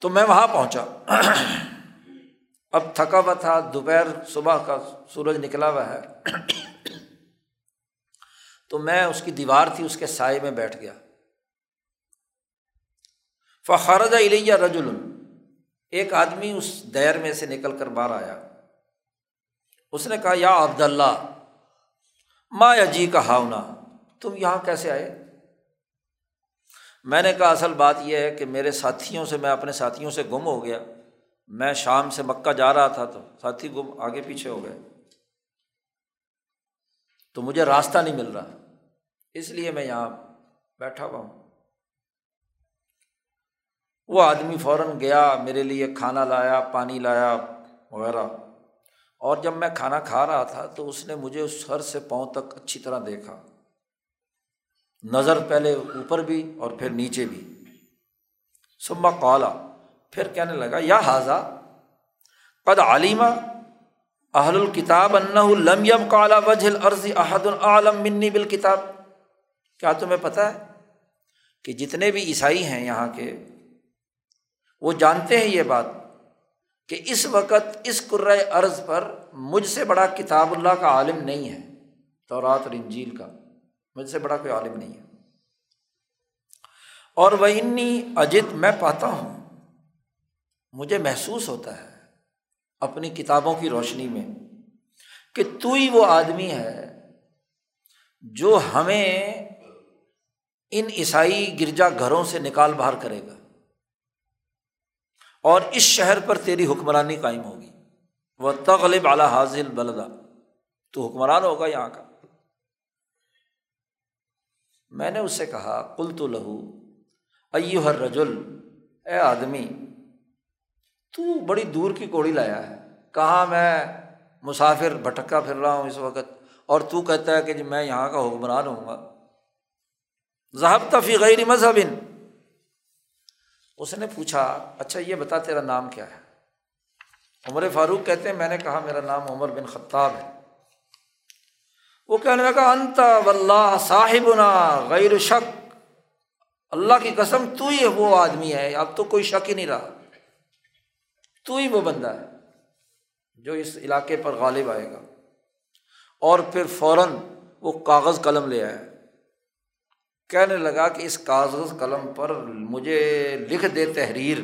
تو میں وہاں پہنچا۔ اب تھکا ہوا تھا، دوپہر صبح کا سورج نکلا ہوا ہے۔ تو میں اس کی دیوار تھی، اس کے سائے میں بیٹھ گیا۔ فخرج علیہ رجل، ایک آدمی اس دیر میں سے نکل کر باہر آیا۔ اس نے کہا، یا عبد اللہ ما جی کا ہاؤنا، تم یہاں کیسے آئے؟ میں نے کہا، اصل بات یہ ہے کہ میرے ساتھیوں سے، میں اپنے ساتھیوں سے گم ہو گیا۔ میں شام سے مکہ جا رہا تھا تو ساتھی گم، آگے پیچھے ہو گئے۔ تو مجھے راستہ نہیں مل رہا، اس لیے میں یہاں بیٹھا ہوا ہوں۔ وہ آدمی فوراً گیا، میرے لیے کھانا لایا، پانی لایا، وغیرہ۔ اور جب میں کھانا کھا رہا تھا تو اس نے مجھے اس سر سے پاؤں تک اچھی طرح دیکھا۔ نظر پہلے اوپر بھی اور پھر نیچے بھی۔ سما کالا پھر کہنے لگا، یا حاضہ قد علیمہ اہل الکتاب لم یم کالا وجہ عرضی احد العالم منی بال کتاب کیا تمہیں پتہ ہے کہ جتنے بھی عیسائی ہیں یہاں کے وہ جانتے ہیں یہ بات کہ اس وقت اس قرۂۂ عرض پر مجھ سے بڑا کتاب اللہ کا عالم نہیں ہے تو رات اور انجیل کا۔ مجھ سے بڑا کوئی عالم نہیں ہے۔ اور وہ انی اجت میں پاتا ہوں۔ مجھے محسوس ہوتا ہے اپنی کتابوں کی روشنی میں کہ تو ہی وہ آدمی ہے جو ہمیں ان عیسائی گرجا گھروں سے نکال باہر کرے گا۔ اور اس شہر پر تیری حکمرانی قائم ہوگی۔ وہ تغلب اعلیٰ حاضل بلدا تو حکمران ہوگا یہاں کا۔ میں نے اس سے کہا کل تو لہو ایو ہر رجل اے آدمی، تو بڑی دور کی کوڑی لایا ہے۔ کہاں میں مسافر بھٹکا پھر رہا ہوں اس وقت؟ اور تو کہتا ہے کہ جی میں یہاں کا حکمران ہوں گا۔ ذہب غیر مذہب اس نے پوچھا اچھا یہ بتا تیرا نام کیا ہے؟ عمر فاروق کہتے ہیں، میں نے کہا، میرا نام عمر بن خطاب ہے۔ وہ کہنے لگا، انت و صاحب نا غیر شک۔ اللہ کی قسم، تو ہی وہ آدمی ہے۔ اب تو کوئی شک ہی نہیں رہا۔ تو ہی وہ بندہ ہے جو اس علاقے پر غالب آئے گا۔ اور پھر فوراً وہ کاغذ قلم لے آیا۔ کہنے لگا کہ اس کاغذ قلم پر مجھے لکھ دے تحریر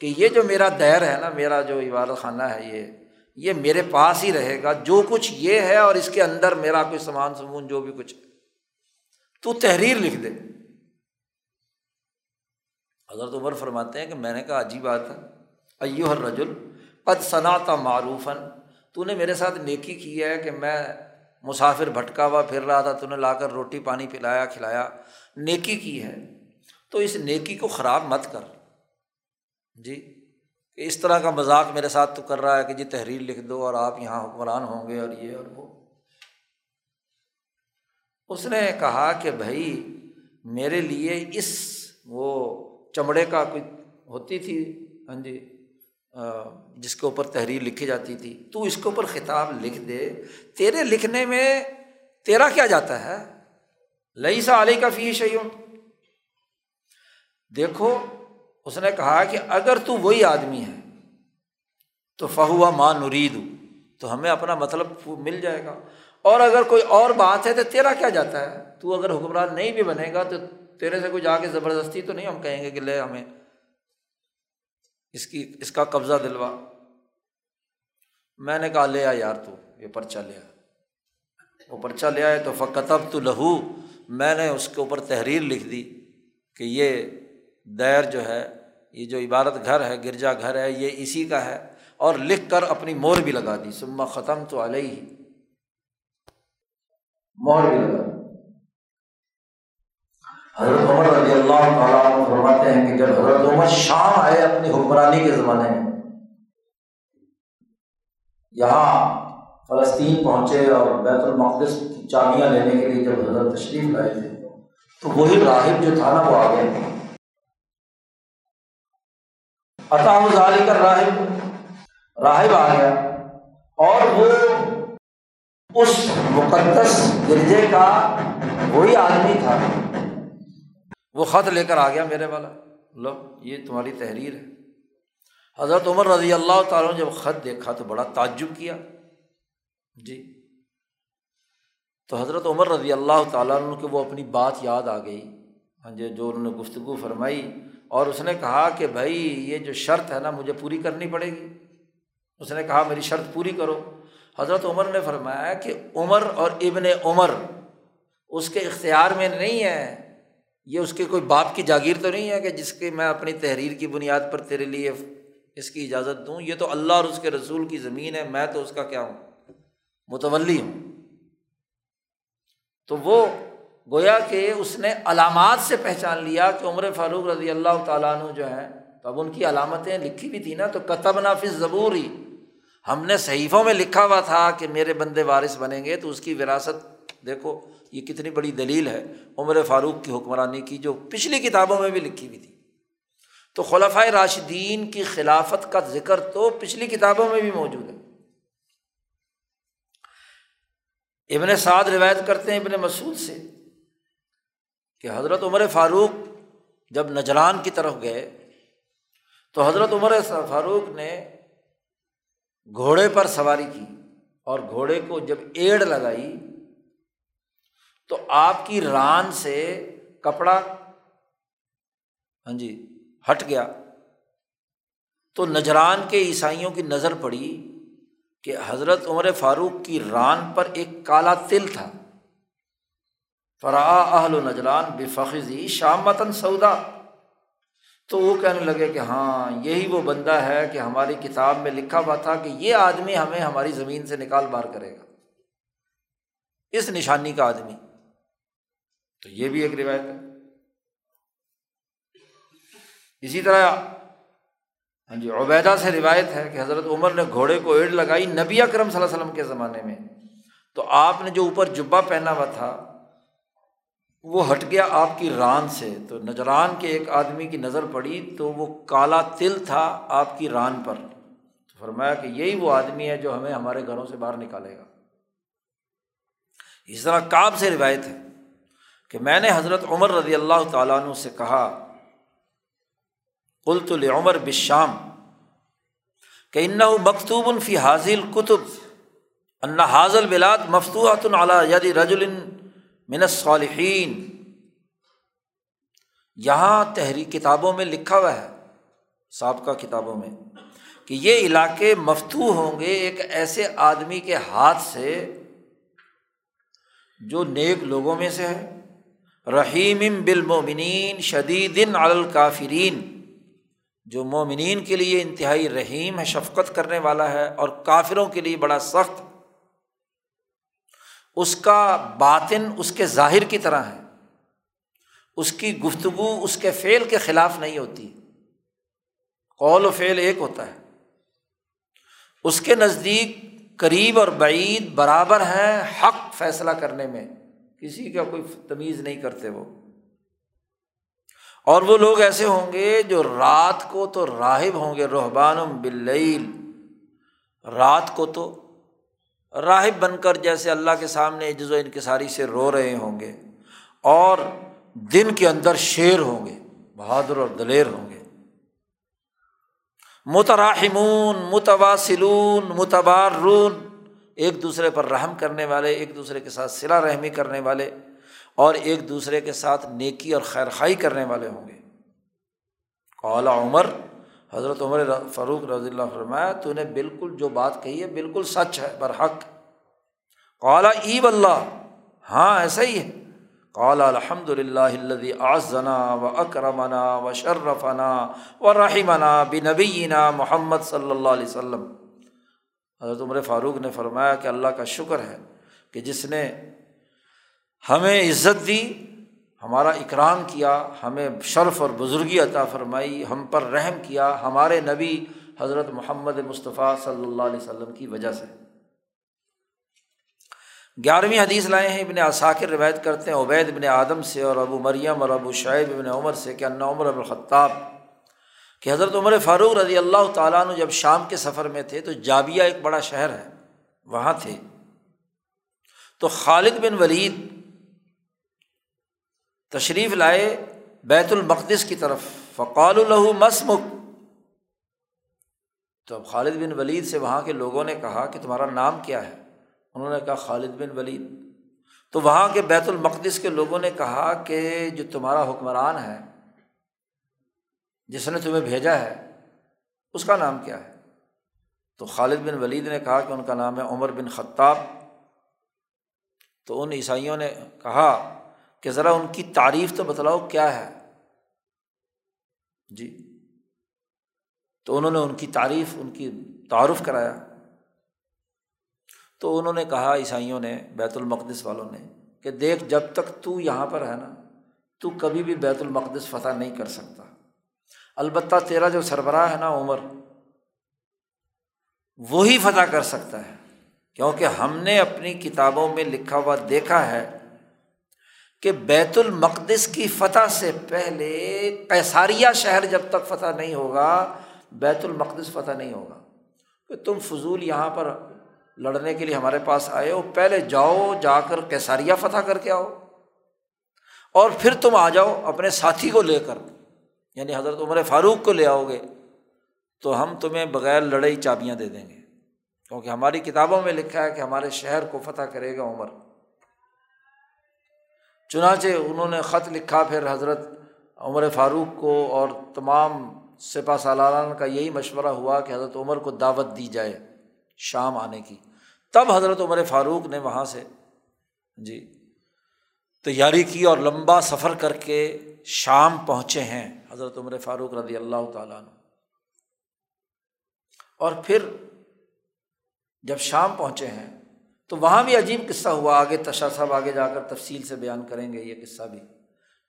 کہ یہ جو میرا دیر ہے نا، میرا جو عبادت خانہ ہے، یہ یہ میرے پاس ہی رہے گا، جو کچھ یہ ہے اور اس کے اندر میرا کوئی سامان، سمون، جو بھی کچھ تو تحریر لکھ دے۔ حضرت عمر فرماتے ہیں کہ میں نے کہا، عجیب بات ہے۔ ایو ہر رجل قد صنعت معروفاً، تو نے میرے ساتھ نیکی کی ہے کہ میں مسافر بھٹکا ہوا پھر رہا تھا، تو نے لا کر روٹی پانی پلایا، کھلایا۔ نیکی کی ہے۔ تو اس نیکی کو خراب مت کر۔ جی کہ اس طرح کا مذاق میرے ساتھ تو کر رہا ہے کہ جی تحریر لکھ دو اور آپ یہاں حکمران ہوں گے اور یہ اور وہ۔ اس نے کہا کہ بھائی، میرے لیے اس وہ چمڑے کا کوئی ہوتی تھی۔ ہاں جی جس کے اوپر تحریر لکھی جاتی تھی، تو اس کے اوپر خطاب لکھ دے، تیرے لکھنے میں تیرا کیا جاتا ہے؟ لئی سا علی کا فی شیوں دیکھو، اس نے کہا کہ اگر تو وہی آدمی ہے، تو فہوا ماں نرید، تو ہمیں اپنا مطلب مل جائے گا۔ اور اگر کوئی اور بات ہے، تو تیرا کیا جاتا ہے؟ تو اگر حکمران نہیں بھی بنے گا، تو تیرے سے کوئی جا کے زبردستی تو نہیں ہم کہیں گے کہ لے ہمیں اس کی، اس کا قبضہ دلوا۔ میں نے کہا، لے آ یار تو، یہ پرچہ لے آ۔ وہ پرچہ لے آئے تو فقتب تو لہو میں نے اس کے اوپر تحریر لکھ دی کہ یہ دیر جو ہے، یہ جو عبادت گھر ہے، گرجا گھر ہے، یہ اسی کا ہے۔ اور لکھ کر اپنی مور بھی لگا دی۔ سما ختم تو علیہ ہی مور بھی لگا دی۔ حضرت عمر رضی اللہ تعالیٰ عنہ فرماتے ہیں کہ جب حضرت عمر شام آئے اپنی حکمرانی کے زمانے میں، یہاں فلسطین پہنچے اور بیت المقدس کی چابیاں لینے کے لیے جب حضرت تشریف لائے تھے، تو وہی راہب جو تھا نا وہ آ گئے عطا ظالی کر راہب راہب آ گیا اور وہ اس مقدس گرجے کا وہی آدمی تھا۔ وہ خط لے کر آ گیا میرے والا۔ لو، یہ تمہاری تحریر ہے۔ حضرت عمر رضی اللہ تعالیٰ نے جب خط دیکھا تو بڑا تعجب کیا۔ جی۔ تو حضرت عمر رضی اللہ تعالیٰ عنہ کہ وہ اپنی بات یاد آ گئی۔ ہاں جی جو انہوں نے گفتگو فرمائی اور اس نے کہا کہ بھائی، یہ جو شرط ہے نا، مجھے پوری کرنی پڑے گی۔ اس نے کہا، میری شرط پوری کرو۔ حضرت عمر نے فرمایا کہ عمر اور ابن عمر اس کے اختیار میں نہیں ہے۔ یہ اس کے کوئی باپ کی جاگیر تو نہیں ہے کہ جس کے میں اپنی تحریر کی بنیاد پر تیرے لیے اس کی اجازت دوں؟ یہ تو اللہ اور اس کے رسول کی زمین ہے، میں تو اس کا کیا ہوں؟ متولی ہوں۔ تو وہ گویا کہ اس نے علامات سے پہچان لیا کہ عمر فاروق رضی اللہ تعالیٰ عنہ جو ہے تو اب ان کی علامتیں لکھی بھی تھیں نا، تو کتب نافذ ضبور ہی ہم نے صحیفوں میں لکھا ہوا تھا کہ میرے بندے وارث بنیں گے تو اس کی وراثت دیکھو، یہ کتنی بڑی دلیل ہے عمر فاروق کی حکمرانی کی، جو پچھلی کتابوں میں بھی لکھی ہوئی تھی۔ تو خلفۂ راشدین کی خلافت کا ذکر تو پچھلی کتابوں میں بھی موجود ہے۔ ابن سعد روایت کرتے ہیں ابن مسعود سے کہ حضرت عمر فاروق جب نجران کی طرف گئے، تو حضرت عمر فاروق نے گھوڑے پر سواری کی اور گھوڑے کو جب ایڑ لگائی تو آپ کی ران سے کپڑا ہاں جی ہٹ گیا۔ تو نجران کے عیسائیوں کی نظر پڑی کہ حضرت عمر فاروق کی ران پر ایک کالا تل تھا۔ فرا اہل و نجران بے فخری شام متن سودا۔ تو وہ کہنے لگے کہ ہاں یہی وہ بندہ ہے کہ ہماری کتاب میں لکھا ہوا تھا کہ یہ آدمی ہمیں ہماری زمین سے نکال بار کرے گا۔ اس نشانی کا آدمی۔ تو یہ بھی ایک روایت ہے۔ اسی طرح ہاں جی عبیدہ سے روایت ہے کہ حضرت عمر نے گھوڑے کو ایڈ لگائی نبی اکرم صلی اللہ علیہ وسلم کے زمانے میں۔ تو آپ نے جو اوپر جبا پہنا ہوا تھا، وہ ہٹ گیا آپ کی ران سے۔ تو نجران کے ایک آدمی کی نظر پڑی تو وہ کالا تل تھا آپ کی ران پر۔ تو فرمایا کہ یہی وہ آدمی ہے جو ہمیں ہمارے گھروں سے باہر نکالے گا۔ اس طرح کاب سے روایت ہے۔ کہ میں نے حضرت عمر رضی اللہ تعالیٰ عنہ سے کہا، قلت عمر بشام کہ ان مکتوب فی حاضل کتب ان حاضل بلاد مفتوحۃ علی یدی رجل من صالحین یہاں تحری کتابوں میں لکھا ہوا ہے، سابقہ کتابوں میں، کہ یہ علاقے مفتو ہوں گے ایک ایسے آدمی کے ہاتھ سے جو نیک لوگوں میں سے ہے۔ رحیم بالمومنین شدید الکافرین۔ جو مومنین کے لیے انتہائی رحیم ہے، شفقت کرنے والا ہے اور کافروں کے لیے بڑا سخت، اس کا باطن اس کے ظاہر کی طرح ہے۔ اس کی گفتگو اس کے فعل کے خلاف نہیں ہوتی۔ قول و فعل ایک ہوتا ہے۔ اس کے نزدیک قریب اور بعید برابر ہیں حق فیصلہ کرنے میں۔ کسی کا کوئی تمیز نہیں کرتے وہ۔ اور وہ لوگ ایسے ہوں گے جو رات کو تو راہب ہوں گے روحبان بلیل رات کو تو راہب بن کر جیسے اللہ کے سامنے عجز و انکساری سے رو رہے ہوں گے اور دن کے اندر شیر ہوں گے، بہادر اور دلیر ہوں گے۔ متراہمون متواصلون، متبارون۔ ایک دوسرے پر رحم کرنے والے، ایک دوسرے کے ساتھ صلا رحمی کرنے والے اور ایک دوسرے کے ساتھ نیکی اور خیر خائی کرنے والے ہوں گے۔ قالا عمر، حضرت عمر فاروق رضی اللہ فرمایا، تو نے بالکل جو بات کہی ہے بالکل سچ ہے، برحق۔ قالا ای اللہ ہاں ایسا ہی ہے۔ قالا الحمد للہ آزنا و اکرمنا و شرفنا و رحمنا بنبینا محمد صلی اللہ علیہ وسلم۔ حضرت عمر فاروق نے فرمایا کہ اللہ کا شکر ہے کہ جس نے ہمیں عزت دی، ہمارا اکرام کیا، ہمیں شرف اور بزرگی عطا فرمائی، ہم پر رحم کیا ہمارے نبی حضرت محمد مصطفیٰ صلی اللہ علیہ وسلم کی وجہ سے۔ گیارہویں حدیث لائے ہیں، ابن اثاکر روایت کرتے ہیں، عبید ابن آدم سے اور ابو مریم اور ابو شعیب ابن عمر سے کہ انا عمر الخطاب کہ حضرت عمر فاروق رضی اللہ تعالیٰ نے جب شام کے سفر میں تھے تو جابیہ ایک بڑا شہر ہے، وہاں تھے۔ تو خالد بن ولید تشریف لائے بیت المقدس کی طرف۔ فقال الہ مسمک تو اب خالد بن ولید سے وہاں کے لوگوں نے کہا کہ تمہارا نام کیا ہے؟ انہوں نے کہا، خالد بن ولید۔ تو وہاں کے بیت المقدس کے لوگوں نے کہا کہ جو تمہارا حکمران ہے جس نے تمہیں بھیجا ہے، اس کا نام کیا ہے؟ تو خالد بن ولید نے کہا کہ ان کا نام ہے عمر بن خطاب۔ تو ان عیسائیوں نے کہا کہ ذرا ان کی تعریف تو بتلاؤ کیا ہے۔ جی۔ تو انہوں نے ان کی تعریف، ان کی تعارف کرایا۔ تو انہوں نے کہا عیسائیوں نے، بیت المقدس والوں نے کہ دیکھ، جب تک تو یہاں پر ہے نا، تو کبھی بھی بیت المقدس فتح نہیں کر سکتا۔ البتہ تیرا جو سربراہ ہے نا عمر، وہی فتح کر سکتا ہے۔ کیونکہ ہم نے اپنی کتابوں میں لکھا ہوا دیکھا ہے کہ بیت المقدس کی فتح سے پہلے کیساریہ شہر جب تک فتح نہیں ہوگا، بیت المقدس فتح نہیں ہوگا۔ کہ تم فضول یہاں پر لڑنے کے لیے ہمارے پاس آئے ہو، پہلے جاؤ، جا کر کیساریا فتح کر کے آؤ۔ اور پھر تم آ جاؤ اپنے ساتھی کو لے کر۔ یعنی حضرت عمر فاروق کو لے آؤ گے تو ہم تمہیں بغیر لڑائی چابیاں دے دیں گے۔ کیونکہ ہماری کتابوں میں لکھا ہے کہ ہمارے شہر کو فتح کرے گا عمر۔ چنانچہ انہوں نے خط لکھا، پھر حضرت عمر فاروق کو اور تمام سپا سالاران کا یہی مشورہ ہوا کہ حضرت عمر کو دعوت دی جائے شام آنے کی۔ تب حضرت عمر فاروق نے وہاں سے جی تیاری کی اور لمبا سفر کر کے شام پہنچے ہیں۔ حضرت عمر فاروق رضی اللہ تعالیٰ نے اور پھر جب شام پہنچے ہیں، تو وہاں بھی عجیب قصہ ہوا۔ آگے تشا صاحب آگے جا کر تفصیل سے بیان کریں گے یہ قصہ بھی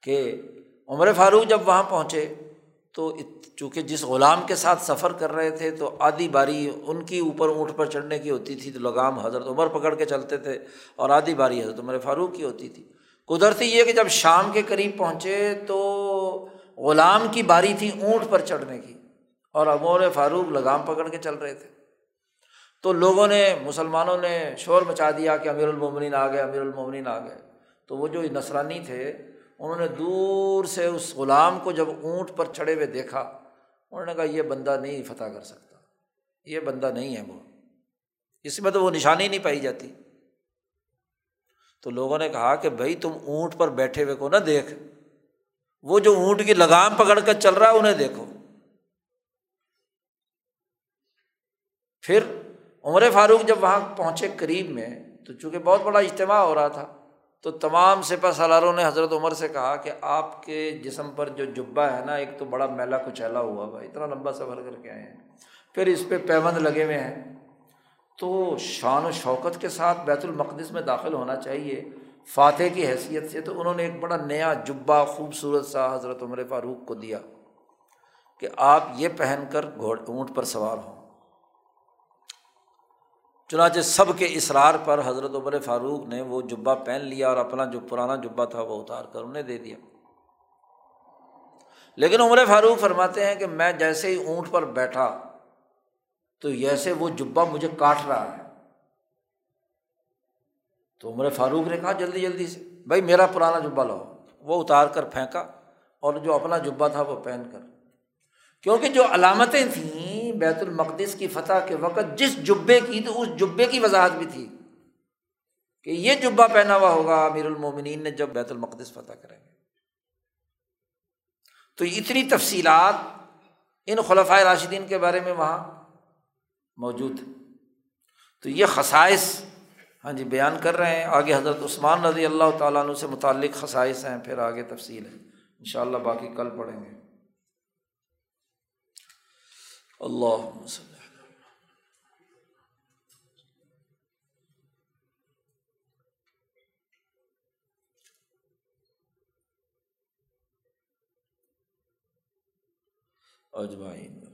کہ عمر فاروق جب وہاں پہنچے، تو چونکہ جس غلام کے ساتھ سفر کر رہے تھے، تو آدھی باری ان کی اوپر اونٹ پر چڑھنے کی ہوتی تھی۔ تو لگام حضرت عمر پکڑ کے چلتے تھے اور آدھی باری حضرت عمر فاروق کی ہوتی تھی۔ قدرتی یہ کہ جب شام کے قریب پہنچے، تو غلام کی باری تھی اونٹ پر چڑھنے کی اور عمر فاروق لگام پکڑ کے چل رہے تھے۔ تو لوگوں نے، مسلمانوں نے شور مچا دیا کہ امیر المومنین آ گئے، امیر المومنین آ گئے۔ تو وہ جو نسرانی تھے، انہوں نے دور سے اس غلام کو جب اونٹ پر چڑھے ہوئے دیکھا، انہوں نے کہا، یہ بندہ نہیں فتح کر سکتا، یہ بندہ نہیں ہے وہ۔ اس میں تو وہ نشانی نہیں پائی جاتی۔ تو لوگوں نے کہا کہ بھائی تم اونٹ پر بیٹھے ہوئے کو نہ دیکھ۔ وہ جو اونٹ کی لگام پکڑ کر چل رہا ہے، انہیں دیکھو۔ پھر عمر فاروق جب وہاں پہنچے قریب میں، تو چونکہ بہت بڑا اجتماع ہو رہا تھا، تو تمام سپہ سالاروں نے حضرت عمر سے کہا کہ آپ کے جسم پر جو جبہ ہے نا، ایک تو بڑا میلا کچیلا ہوا ہوا اتنا لمبا سفر کر کے آئے ہیں۔ پھر اس پہ پیوند لگے ہوئے ہیں۔ تو شان و شوکت کے ساتھ بیت المقدس میں داخل ہونا چاہیے۔ فاتح کی حیثیت سے تو انہوں نے ایک بڑا نیا جبہ خوبصورت سا حضرت عمر فاروق کو دیا کہ آپ یہ پہن کر گھوڑ اونٹ پر سوار ہوں۔ چنانچہ سب کے اصرار پر حضرت عمر فاروق نے وہ جبہ پہن لیا اور اپنا جو پرانا جبہ تھا وہ اتار کر انہیں دے دیا۔ لیکن عمر فاروق فرماتے ہیں کہ میں جیسے ہی اونٹ پر بیٹھا تو جیسے وہ جبہ مجھے کاٹ رہا ہے۔ تو عمر فاروق نے کہا جلدی جلدی سے، بھائی میرا پرانا جبہ لاؤ۔ وہ اتار کر پھینکا اور جو اپنا جبہ تھا وہ پہن کر۔ کیونکہ جو علامتیں تھیں بیت المقدس کی فتح کے وقت، جس جبے کی تو اس جبے کی وضاحت بھی تھی کہ یہ جبہ پہنا ہوا ہوگا امیر المومنین نے جب بیت المقدس فتح کریں گے۔ تو اتنی تفصیلات ان خلفۂ راشدین کے بارے میں وہاں موجود تو یہ خصائص ہاں جی بیان کر رہے ہیں۔ آگے حضرت عثمان رضی اللہ تعالیٰ عنہ سے متعلق خصائص ہیں، پھر آگے تفصیل ہے۔ ان شاء اللہ باقی کل پڑھیں گے۔ اللہ اجمعین۔